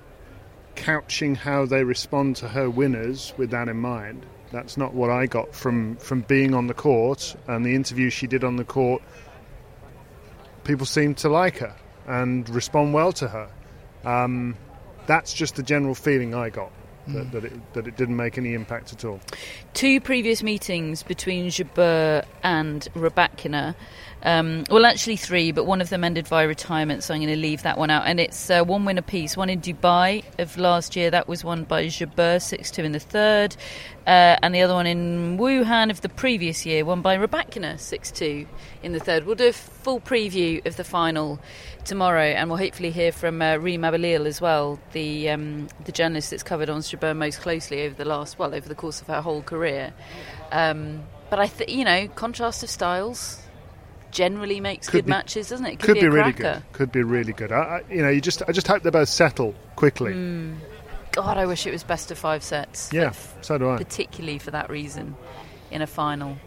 couching how they respond to her winners with that in mind. That's not what I got from, from being on the court and the interview she did on the court. People seem to like her and respond well to her. Um, that's just the general feeling I got. That, that, it, that it didn't make any impact at all. Two previous meetings between Jabeur and Rybakina. Um, well, actually three, but one of them ended via retirement, so I'm going to leave that one out. And it's uh, one win apiece. One in Dubai of last year, that was won by Jabeur, 6 2 in the third. Uh, and the other one in Wuhan of the previous year, won by Rybakina, 6 2 in the third. We'll do a full preview of the final tomorrow, and we'll hopefully hear from uh, Reem Abulleil as well, the um, the journalist that's covered Ons Jabeur most closely over the last, well, over the course of her whole career. Um, but I think, you know, contrast of styles generally makes Could good be- matches, doesn't it? Could, be, be, a really good. Could be really good. I, I, you know, you just I just hope they both settle quickly. Mm. God, I wish it was best of five sets. Yeah, so do I. Particularly for that reason, in a final,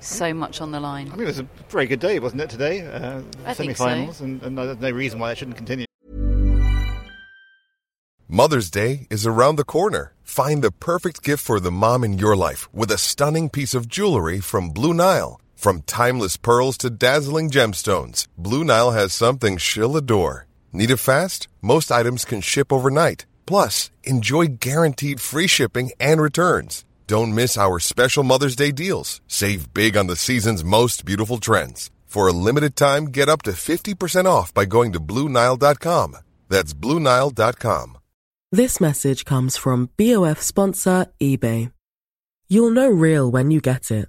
so much on the line. I mean, it was a very good day, wasn't it, today? Uh, I think so. semi-finals, and, and there's no reason why that shouldn't continue. Mother's Day is around the corner. Find the perfect gift for the mom in your life with a stunning piece of jewelry from Blue Nile. From timeless pearls to dazzling gemstones, Blue Nile has something she'll adore. Need it fast? Most items can ship overnight. Plus, enjoy guaranteed free shipping and returns. Don't miss our special Mother's Day deals. Save big on the season's most beautiful trends. For a limited time, get up to 50% off by going to BlueNile.com. That's BlueNile.com. This message comes from BOF sponsor eBay. You'll know real when you get it.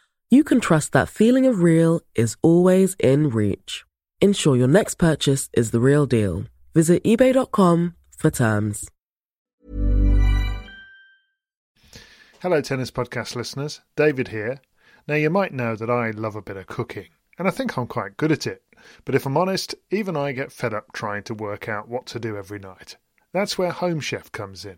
you can trust that feeling of real is always in reach. Ensure your next purchase is the real deal. Visit eBay.com for terms. Hello, Tennis Podcast listeners. David here. Now, you might know that I love a bit of cooking, and I think I'm quite good at it. But if I'm honest, even I get fed up trying to work out what to do every night. That's where Home Chef comes in.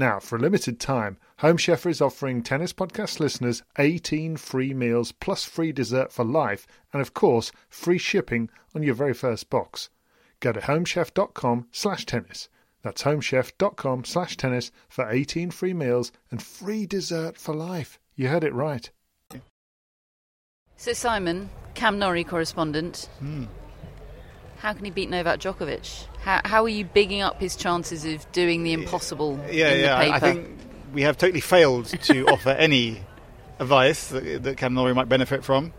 Now, for a limited time, Home Chef is offering Tennis Podcast listeners 18 free meals plus free dessert for life and, of course, free shipping on your very first box. Go to homechef.com slash tennis. That's homechef.com slash tennis for 18 free meals and free dessert for life. You heard it right. So, Simon, Cam Norrie correspondent, Hmm. How can he beat Novak Djokovic? How, how are you bigging up his chances of doing the impossible Yeah, in yeah. the paper? I I think we have totally failed to offer any advice that, that Cam Norrie might benefit from.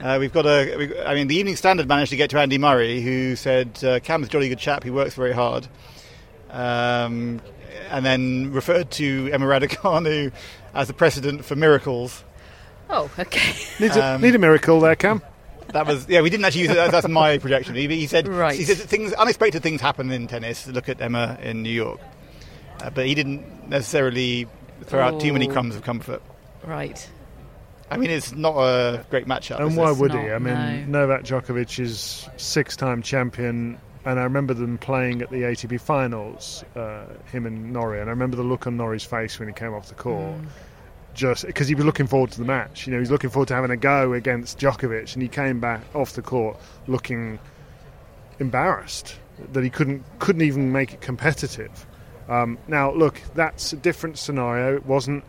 Uh, we've got a. We, I mean, the Evening Standard managed to get to Andy Murray, who said uh, Cam's a jolly good chap. He works very hard, um, and then referred to Emma Raducanu as the precedent for miracles. Oh, okay. Need a, Um, need a miracle there, Cam. That was yeah. We didn't actually use it. That's, that's my projection. He, he said Right. he said that things unexpected things happen in tennis. Look at Emma in New York, uh, but he didn't necessarily throw out too many Oh. crumbs of comfort. Right. I mean, it's not a great matchup. And why it? would he? I mean, Novak Djokovic is six-time champion, and I remember them playing at the ATP finals, uh, him and Norrie, and I remember the look on Norrie's face when he came off the court. Just because he was looking forward to the match, you know, he's looking forward to having a go against Djokovic, and he came back off the court looking embarrassed that he couldn't couldn't even make it competitive. Um, now, look, that's a different scenario. It wasn't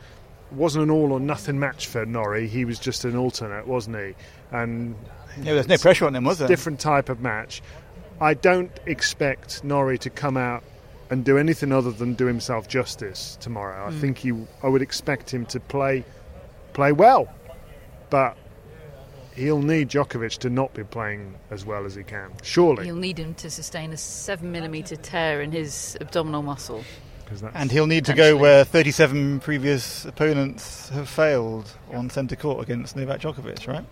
wasn't an all or nothing match for Norrie. He was just an alternate, wasn't he? And Yeah, there's no pressure on him, was there? different type of match. I don't expect Norrie to come out and do anything other than do himself justice tomorrow. I Mm. think he, I would expect him to play, play well, but he'll need Djokovic to not be playing as well as he can. Surely, he'll need him to sustain a seven millimeter tear in his abdominal muscle. And he'll need to go where 37 previous opponents have failed on centre court against Novak Djokovic, right?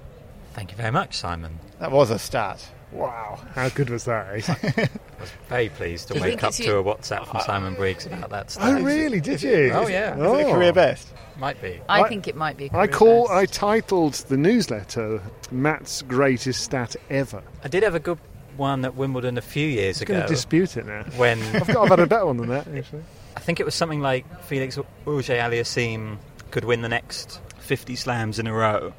Thank you very much, Simon. That was a stat. Wow, how good was that? Eh? I was very pleased to Do wake up it's to you- a WhatsApp from Simon Briggs about that stuff. oh, really? Did you? Oh, yeah. Is it a career best? Might be. I, I- think it might be. A I call. best. I titled the newsletter "Matt's Greatest Stat Ever." I did have a good one at Wimbledon a few years I'm going ago to dispute it now. when I've got. I've had a better one than that actually. I think it was something like Felix Auger Aliassime could win the next 50 slams in a row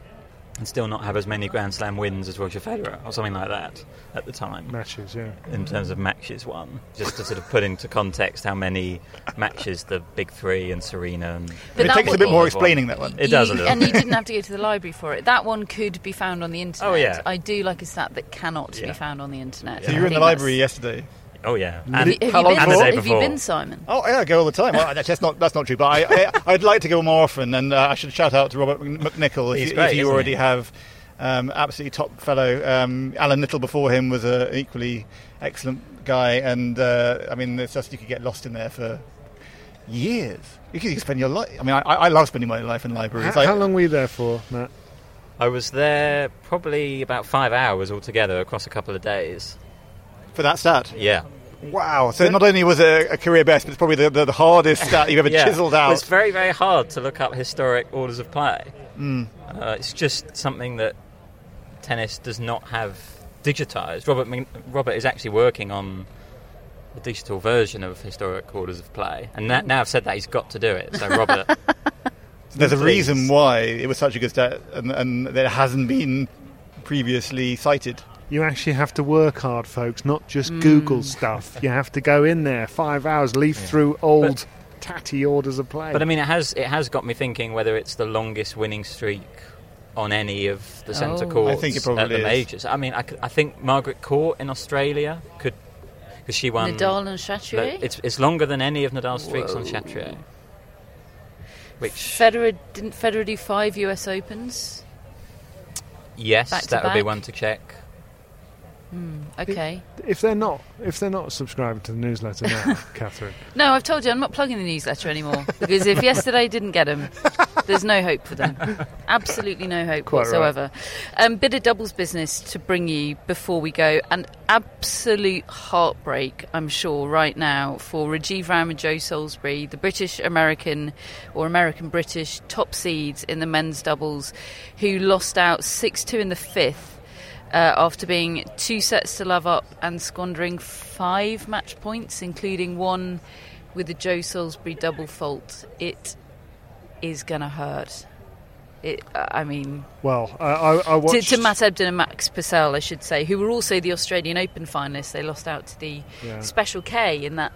and still not have as many Grand Slam wins as Roger Federer, or something like that at the time, Matches, yeah. in terms of matches won. Just to sort of put into context how many matches the big three and Serena and. But it takes a bit more won. explaining, that one. It does a You- little. and you didn't have to go to the library for it. That one could be found on the oh, internet. Oh, yeah. I do like a stat that cannot Yeah. be found on the internet. So I you were in the library yesterday. Oh, yeah. Have And, you, have How you long been, and the day have you been, Simon? Oh, yeah, I go all the time. Well, that's not that's not true, but I, I, I'd like to go more often, and uh, I should shout out to Robert McNicol if, He's you- great, if you already he? have. Um, absolutely top fellow. Um, Alan Little before him was an equally excellent guy, and uh, I mean, it's just you could get lost in there for years. You could spend your life. I mean, I, I love spending my life in libraries. How, I- how long were you there for, Matt? I was there probably about five hours altogether across a couple of days. For that stat. Yeah. Wow! So not only was it a, a career best, but it's probably the, the, the hardest stat you've ever yeah. chiseled out. It's very, very hard to look up historic orders of play. Mm. Uh, it's just something that tennis does not have digitized. Robert Robert is actually working on a digital version of historic orders of play, and that, now I've said that he's got to do it. So Robert, There's a Please. reason why it was such a good stat, and, and that it hasn't been previously cited. You actually have to work hard, folks, not just mm. Google stuff. You have to go in there five hours, leaf through old, tatty orders of play. but I mean, it has it has got me thinking whether it's the longest winning streak on any of the centre Oh. courts I think it at the is. majors. I mean, I, could- I think Margaret Court in Australia could because she won. Nadal and Chatrier? It's it's longer than any of Nadal's streaks on Whoa. Chatrier. Which Federer didn't Federer do five U.S. Opens? yes, that would be one to check. Okay. if they're not, if they're not subscribing to the newsletter now, Catherine, No, I've told you I'm not plugging the newsletter anymore because if yesterday didn't get them, there's no hope for them. Absolutely no hope Quite right. whatsoever. Um, bit of doubles business to bring you before we go. An absolute heartbreak, I'm sure, right now for Rajeev Ram and Joe Salisbury, the British American or American British top seeds in the men's doubles, who lost out 6 2 in the fifth. Uh, after being two sets to love up and squandering five match points, including one with the Joe Salisbury double fault, it is going to hurt. It, I mean, well, I, I, I to, watched. to Matt Ebden and Max Purcell, I should say, who were also the Australian Open finalists. They lost out to the Yeah. Special K in that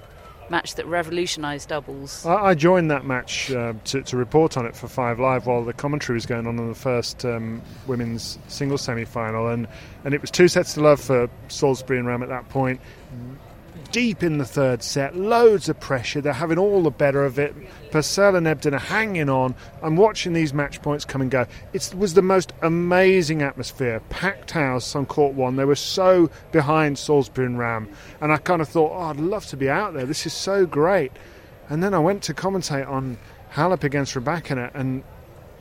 match that revolutionised doubles. I, I joined that match uh, to, to report on it for Five Live while the commentary was going on in the first um, women's singles semi-final, and and it was two sets to love for Salisbury and Ram at that point. Deep in the third set, loads of pressure. They're having all the better of it. Purcell and Ebden are hanging on. I'm watching these match points come and go. It was the most amazing atmosphere. Packed house on court one. They were so behind Salisbury and Ram, and I kind of thought, oh, I'd love to be out there. This is so great. And then I went to commentate on Halep against Rebecca, and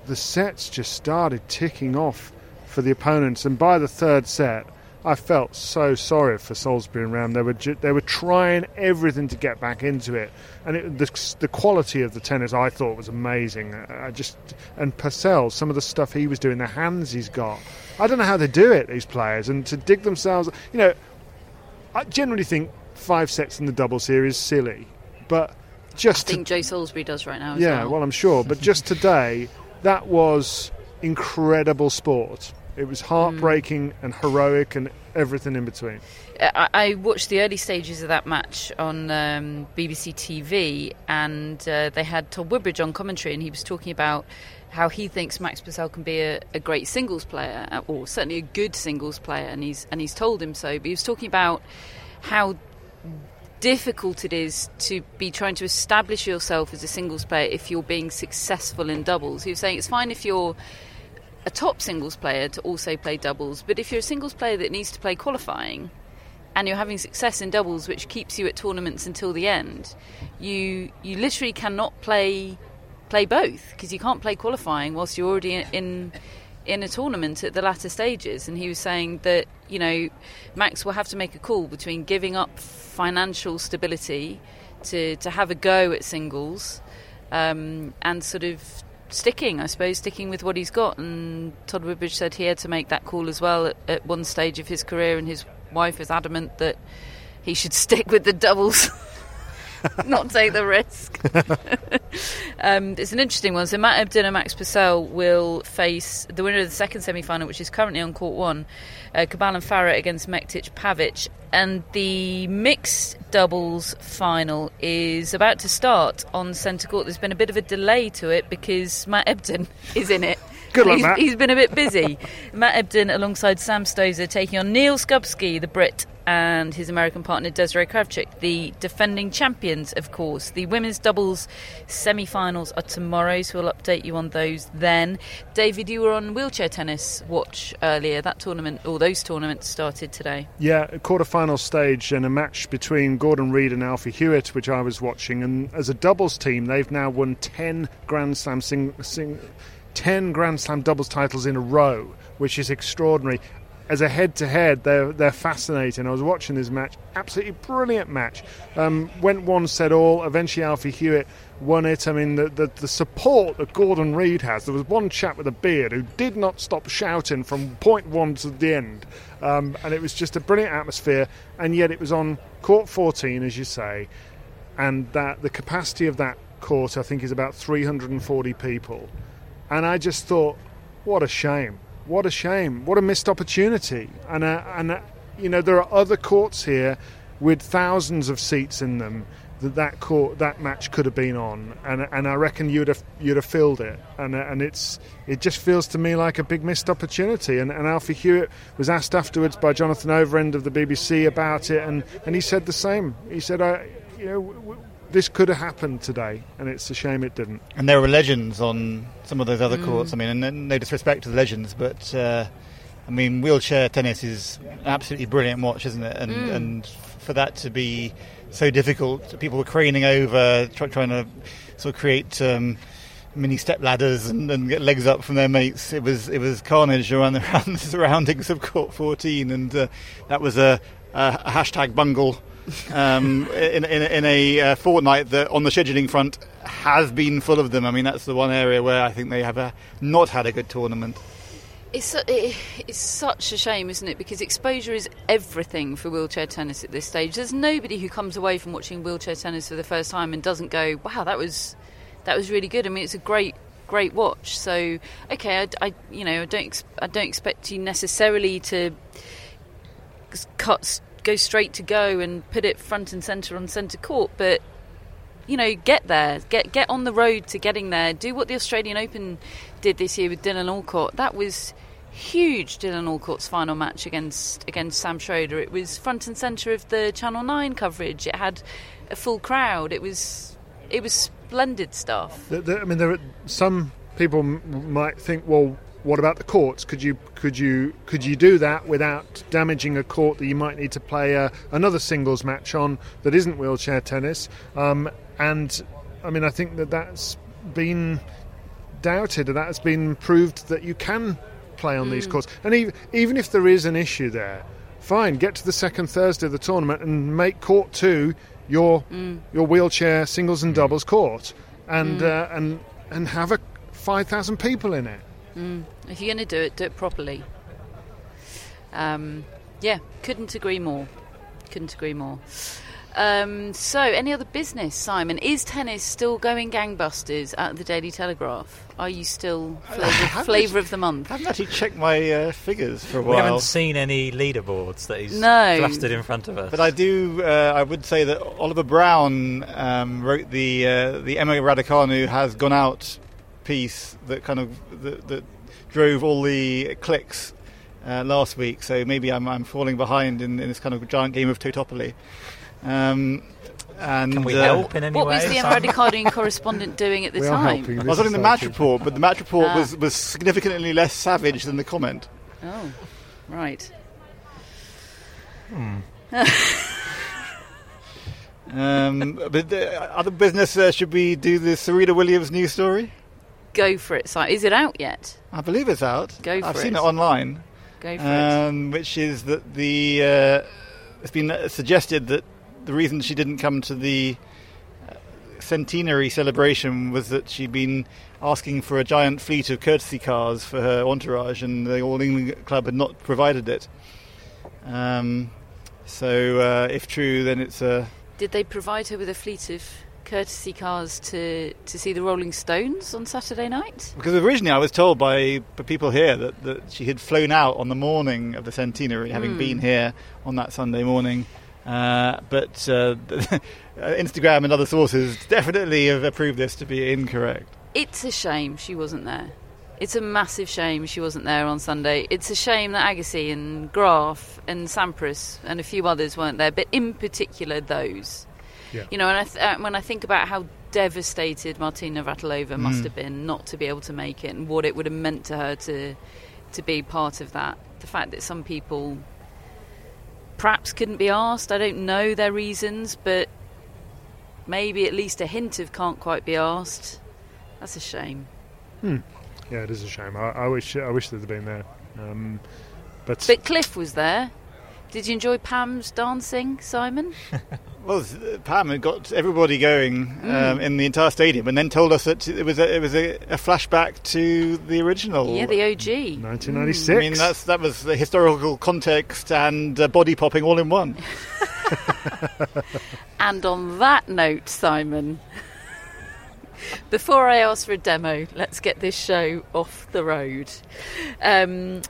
the sets just started ticking off for the opponents. And by the third set, I felt so sorry for Salisbury and Ram. They were ju- they were trying everything to get back into it, and it, the the quality of the tennis I thought was amazing. I just and Purcell, some of the stuff he was doing, the hands he's got. I don't know how they do it, these players, and to dig themselves. You know, I generally think five sets in the double series silly, but I just to think Joe Salisbury does right now as yeah, well. well, I'm sure. But just today, that was incredible sport. It was heartbreaking and heroic and everything in between. I, I watched the early stages of that match on um, BBC TV, and uh, they had Todd Woodbridge on commentary, and he was talking about how he thinks Max Purcell can be a, a great singles player, uh, or certainly a good singles player, and he's and he's told him so. But he was talking about how difficult it is to be trying to establish yourself as a singles player if you're being successful in doubles. He was saying it's fine if you're a top singles player to also play doubles, but if you're a singles player that needs to play qualifying and you're having success in doubles which keeps you at tournaments until the end, you you literally cannot play play both because you can't play qualifying whilst you're already in in a tournament at the latter stages. And he was saying that you know Max will have to make a call between giving up financial stability to to have a go at singles um, and sort of sticking, I suppose, sticking with what he's got. And Todd Woodbridge said he had to make that call as well at, at one stage of his career, and his wife is adamant that he should stick with the doubles. not take the risk. um, it's an interesting one. So Matt Ebden and Max Purcell will face the winner of the second semi-final, which is currently on court one, uh, Cabal and Farah against Mektic Pavic, and the mixed doubles final is about to start on centre court. There's been a bit of a delay to it because Matt Ebden is in it. Good luck, he's, Matt. he's been a bit busy. Matt Ebden, alongside Sam Stosur, taking on Neal Skupski, the Brit, and his American partner Desirae Krawczyk, the defending champions, of course. The women's doubles semi finals are tomorrow, so we'll update you on those then. David, you were on wheelchair tennis watch earlier. That tournament, or those tournaments, started today. Yeah, a quarter-final stage and a match between Gordon Reid and Alfie Hewett, which I was watching. And as a doubles team, they've now won ten Grand Slam sing, sing, ten Grand Slam doubles titles in a row, which is extraordinary. As a head-to-head, they're they're fascinating. I was watching this match, absolutely brilliant match. Um, went one set all. Eventually, Alfie Hewett won it. I mean, the, the the support that Gordon Reid has. There was one chap with a beard who did not stop shouting from point one to the end, um, and it was just a brilliant atmosphere. And yet, it was on court 14, as you say, and that the capacity of that court, I think, is about 340 people. And I just thought, what a shame! What a shame! What a missed opportunity! And uh, and uh, you know, there are other courts here with thousands of seats in them that that court that match could have been on, and and I reckon you'd have you'd have filled it, and uh, and it's it just feels to me like a big missed opportunity. And, and Alfie Hewett was asked afterwards by Jonathan Overend of the BBC about it, and, and he said the same. He said, I, you know. This could have happened today, and it's a shame it didn't. And there were legends on some of those other courts. I mean, and no disrespect to the legends, but uh, I mean, wheelchair tennis is an absolutely brilliant watch, isn't it? And and for that to be so difficult, people were craning over, try, trying to sort of create. Um, Mini step ladders and, and get legs up from their mates. It was it was carnage around the, around the surroundings of Court 14, and uh, that was a, a, a hashtag bungle um, in, in, in a uh, fortnight that on the scheduling front has been full of them. I mean, that's the one area where I think they have uh, not had a good tournament. It's it, it's such a shame, isn't it? Because exposure is everything for wheelchair tennis at this stage. There's nobody who comes away from watching wheelchair tennis for the first time and doesn't go, "Wow, that was that was really good." I mean, it's a great great watch. So, okay, I, I you know I don't I don't expect you necessarily to cut go straight to go and put it front and center on center court, but you know, get there, get get on the road to getting there. Do what the Australian Open did this year with Dylan Alcott. That was huge. Dylan Alcott's final match against against Sam Schroeder. It was front and centre of the Channel Nine coverage. It had a full crowd. It was it was splendid stuff. I mean, there are some people might think, well, what about the courts? Could you could you could you do that without damaging a court that you might need to play uh, another singles match on that isn't wheelchair tennis? Um, and I mean, I think that that's been doubted, and that has been proved that you can play on these courts. And even even if there is an issue there, fine, get to the second Thursday of the tournament and make court two your your wheelchair singles and doubles court, and uh, and and have a five thousand people in it. If you're going to do it, do it properly. Um, yeah, couldn't agree more. Couldn't agree more. Um, so, any other business, Simon? Is tennis still going gangbusters at the Daily Telegraph? Are you still flavour, flavour of the month? I haven't actually checked my uh, figures for a while. We haven't seen any leaderboards that he's No. plastered in front of us. But I do. Uh, I would say that Oliver Brown um, wrote the uh, the Emma Raducanu has gone out piece that kind of that, that drove all the clicks uh, last week. So maybe I'm, I'm falling behind in, in this kind of giant game of Totopoly. Um, and Can we uh, help in any What way? was the Simon? Enradicarding correspondent doing at the We are time? helping. I was is on in the match report, but the match report Ah. was, was significantly less savage than the comment. Oh, right. Um, but the other business, uh, should we do the Serena Williams news story? Go for it, Simon. Is it out yet? I believe it's out. Go for I've it. seen it online. Go for it. um, which is that the uh, it's been uh, suggested that the reason she didn't come to the uh, centenary celebration was that she'd been asking for a giant fleet of courtesy cars for her entourage, and the All England Club had not provided it. Um, so, uh, if true, then it's a Did they provide her with a fleet of courtesy cars to, to see the Rolling Stones on Saturday night? Because originally I was told by by people here that, that she had flown out on the morning of the centenary, having Hmm. been here on that Sunday morning. Uh, but uh, Instagram and other sources definitely have approved this to be incorrect. It's a shame she wasn't there. It's a massive shame she wasn't there on Sunday. It's a shame that Agassi and Graf and Sampras and a few others weren't there, but in particular those. Yeah. You know, and I th- uh, when I think about how devastated Martina Navratilova must have been not to be able to make it, and what it would have meant to her to to be part of that, the fact that some people perhaps couldn't be asked, I don't know their reasons, but maybe at least a hint of can't quite be asked. That's a shame. Yeah, it is a shame. I, I wish I wish they'd been there. Um, but, But Cliff was there. Did you enjoy Pam's dancing, Simon? Well, Pam had got everybody going um, Mm. in the entire stadium, and then told us that it was a, it was a, a flashback to the original. Yeah, the OG. 1996. I mean, that's that was the historical context and uh, body popping all in one. And on that note, Simon, before I ask for a demo, let's get this show off the road. Um,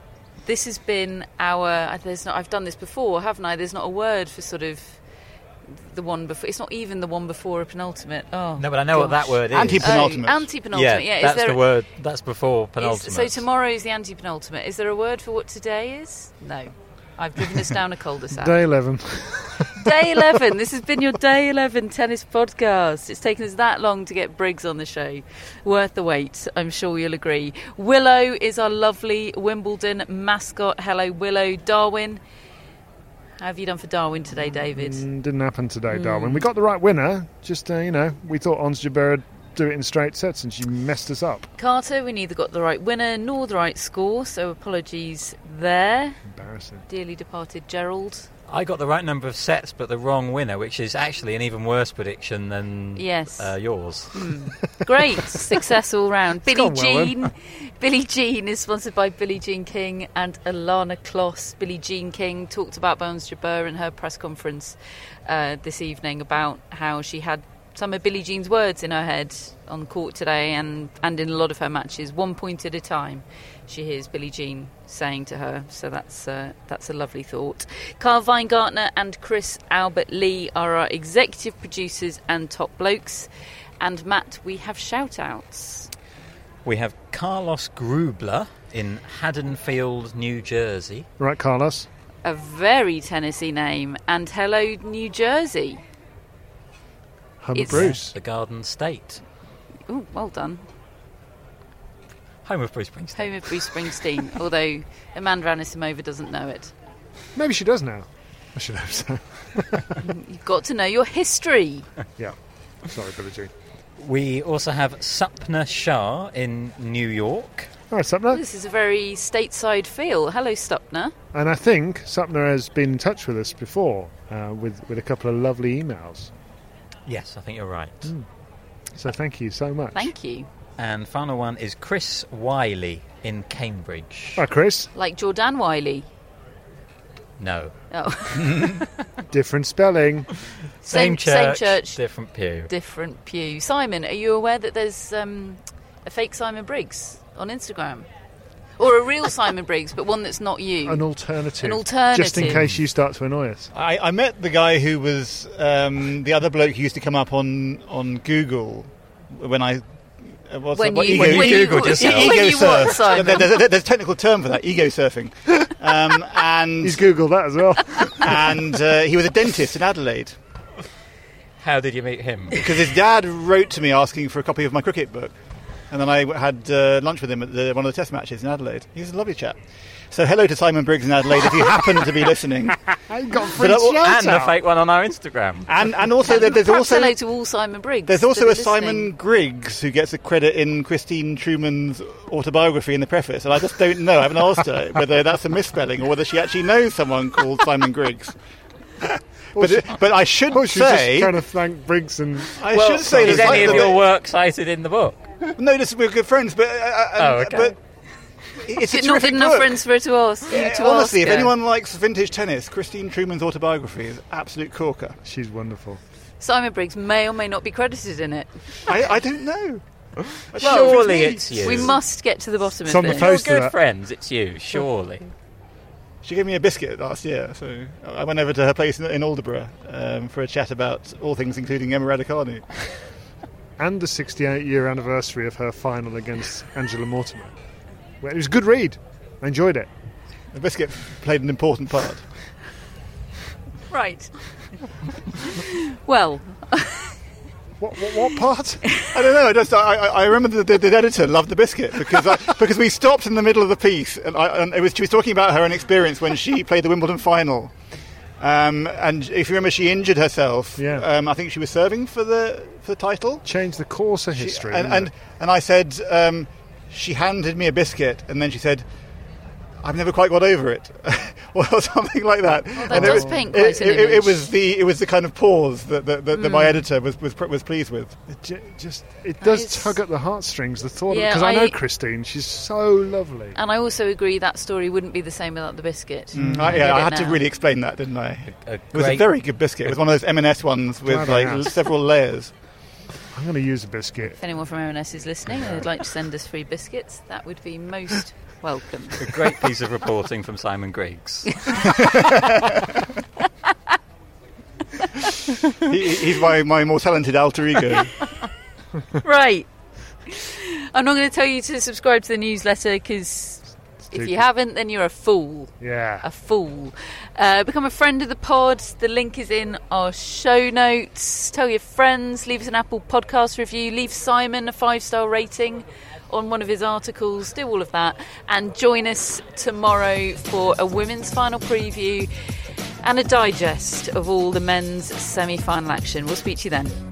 this has been our. Uh, there's not. I've done this before, haven't I? There's not a word for sort of the one before. It's not even the one before a penultimate. Oh, no, but I know what that word is. Anti-penultimate. Oh, anti-penultimate. Yeah, Is that's there the a- word. That's before is- penultimate. so tomorrow is the anti-penultimate. Is there a word for what today is? No. I've driven us down a cul-de-sac. Day 11. Day 11. This has been your Day 11 tennis podcast. It's taken us that long to get Briggs on the show. Worth the wait, I'm sure you'll agree. Willow is our lovely Wimbledon mascot. Hello, Willow. Darwin. How have you done for Darwin today, David? Mm, didn't happen today, Darwin. We got the right winner. Just, uh, you know, we thought Ons Jabeur do it in straight sets and she messed us up. Carter, we neither got the right winner nor the right score, so apologies there. Embarrassing. Dearly departed Gerald. I got the right number of sets, but the wrong winner, which is actually an even worse prediction than Yes. uh, yours. Great success all round. Billie gone well. Jean. Billie Jean is sponsored by Billie Jean King and Ilana Kloss. Billie Jean King talked about Bones Jabeur in her press conference uh, this evening about how she had some of Billie Jean's words in her head on court today and, and in a lot of her matches, one point at a time. She hears Billie Jean saying to her, so that's uh, that's a lovely thought. Carl Weingartner and Chris Albert Lee are our executive producers and top blokes. And Matt, we have shout outs. We have Carlos Grubler in Haddonfield, New Jersey. Right, Carlos? A very Tennessee name. And hello, New Jersey. Home It's- of Bruce. The Garden State. Ooh, well done. Home of Bruce Springsteen. Home of Bruce Springsteen, although Amanda Anisimova doesn't know it. Maybe she does now. I should hope so. You've got to know your history. yeah. Sorry, Billie Jean. We also have Sapna Shah in New York. All right, Sapna. This is a very stateside feel. Hello, Stupner. And I think Sapna has been in touch with us before uh, with, with a couple of lovely emails. Yes, I think you're right. So thank you so much. Thank you. And final one is Chris Wiley in Cambridge. Hi, Chris. Like Jordanne Whiley. No. Oh, Different spelling. Same- Same same church, church. different pew. different pew. Simon, are you aware that there's um, a fake Simon Briggs on Instagram? Or a real Simon Briggs, but one that's not you? An alternative. An alternative. Just in case you start to annoy us. I, I met the guy who was um, the other bloke who used to come up on, on Google when I. uh, What's When that? What, you- ego, when you- Googled yourself. when ego you what, surf. Simon? There- There's, there's a technical term for that, ego surfing. Um, and He's googled that as well. and uh, he was a dentist in Adelaide How did you meet him? because his dad wrote to me asking for a copy of my cricket book, and then I had uh, lunch with him at the, one of the test matches in Adelaide. He's a lovely chap. So hello to Simon Briggs in Adelaide if you happen to be listening. I got free But, uh, and a fake one on our Instagram. And and also there, there's Perhaps also hello to all Simon Briggs. There's also are a Simon. Griggs who gets a credit in Christine Truman's autobiography in the preface, and I just don't know. I haven't asked her whether that's a misspelling or whether she actually knows someone called Simon Griggs. But, but I should Oh, she's say, just trying to thank Briggs and. I Well, should say is that any of your work cited in the book? No, this, we're good friends, but uh, uh, Oh, okay. but it's a You're not terrific good enough book. friends for her to ask. Yeah, to honestly, ask if her. anyone likes vintage tennis, Christine Truman's autobiography is absolute corker. She's wonderful. Simon Briggs may or may not be credited in it. I, I don't know. Surely it's you. We must get to the bottom It's of on this. phone. You're good that. friends. It's you. Surely. She gave me a biscuit last year, so I went over to her place in, in Aldeburgh um, for a chat about all things, including Emma Raducanu. And the 68 year anniversary of her final against Angela Mortimer. Well, it was a good read. I enjoyed it. The biscuit played an important part. Right. well, What, what, what part? I don't know. I just I, I I remember the, the, the editor loved the biscuit because I, because we stopped in the middle of the piece and, I, and it was she was talking about her own experience when she played the Wimbledon final. Um, and if you remember, she injured herself. Yeah. Um, I think she was serving for the for the title. Changed the course of history. and, and and I said um, she handed me a biscuit, and then she said, "I've never quite got over it," or something like that. that and does it, paint it, an it, it image. was the it was the kind of pause that that, that, that my hmm. editor was, was was pleased with. It ju- just it does is- tug at the heartstrings. The thought Yeah, because I, know Christine, she's so lovely. and I also agree that story wouldn't be the same without the biscuit. Mm, mm. I, yeah, I it had to really explain that, didn't I? A It was a very good biscuit. It was one of those M&S ones with like several layers. I'm going to use a biscuit. If anyone from M&S is listening and would like to send us free biscuits, that would be most welcome. A great piece of reporting from Simon Griggs. he, he's my, my more talented alter ego. right. I'm not going to tell you to subscribe to the newsletter because if you haven't, then you're a fool. Yeah. A fool. Uh, become a friend of the pod. The link is in our show notes. Tell your friends. Leave us an Apple Podcast review. Leave Simon a five star rating on one of his articles. Do all of that. And join us tomorrow for a women's final preview and a digest of all the men's semi final action. We'll speak to you then.